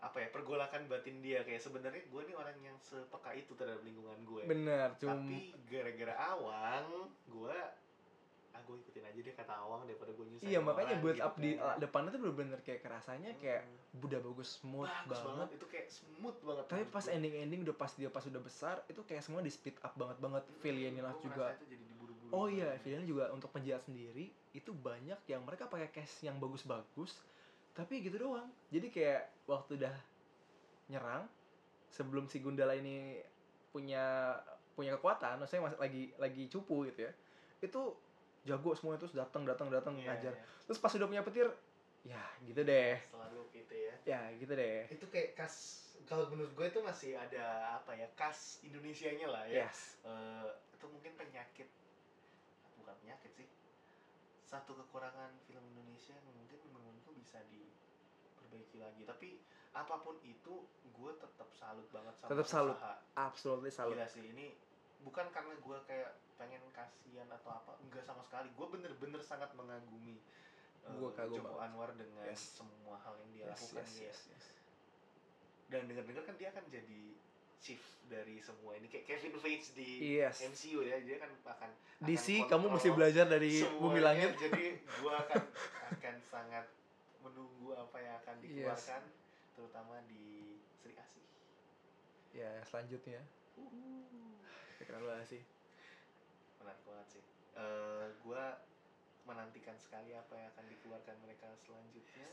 apa ya pergolakan batin dia kayak sebenarnya gue nih orang yang sepeka itu terhadap lingkungan gue. bener cuma Tapi gara-gara awang gue ah gue ikutin aja deh kata awang daripada gue nyusahin iya makanya build gitu up di kan. depannya tuh bener-bener kayak kerasanya kayak Hmm. udah bagus smooth bagus banget. banget itu kayak smooth banget tapi pas gue. ending-ending udah pas dia pas udah besar itu kayak semua di speed up banget banget Hmm, villainnya gua juga jadi oh iya villainnya juga untuk penjahat sendiri itu banyak yang mereka pakai cast yang bagus-bagus tapi gitu doang. Jadi kayak waktu udah nyerang sebelum si Gundala ini punya punya kekuatan maksudnya masih lagi lagi cupu gitu ya itu jago semua terus datang datang datang Iya, ngajar. iya. terus pas udah punya petir ya gitu deh. Selalu gitu ya. Ya gitu deh. Itu kayak kas kalau menurut gue itu masih ada apa ya kas Indonesianya lah ya. Yes. Eh, itu mungkin penyakit bukan penyakit sih satu kekurangan film Indonesia yang mungkin bisa diperbaiki lagi tapi apa pun itu gue tetap salut banget sama Tetap salut. usaha absolutely salut Gila sih ini bukan karena gue kayak pengen kasihan atau apa enggak sama sekali gue bener-bener sangat mengagumi eh, Gua kagum Joko banget. Anwar dengan Yes. semua hal yang dia yes lakukan yes ya yes, yes. dan dengar-dengar kan dia akan jadi chief dari semua ini kayak Kevin Feige di Yes. MCU ya dia kan akan DC akan kamu mesti belajar dari Bumi Langit jadi gua akan akan sangat menunggu apa yang akan Yes. dikeluarkan terutama di Sri Asih. Ya selanjutnya. Keren banget sih. Menarik banget sih. Eh gua menantikan sekali apa yang akan dikeluarkan mereka selanjutnya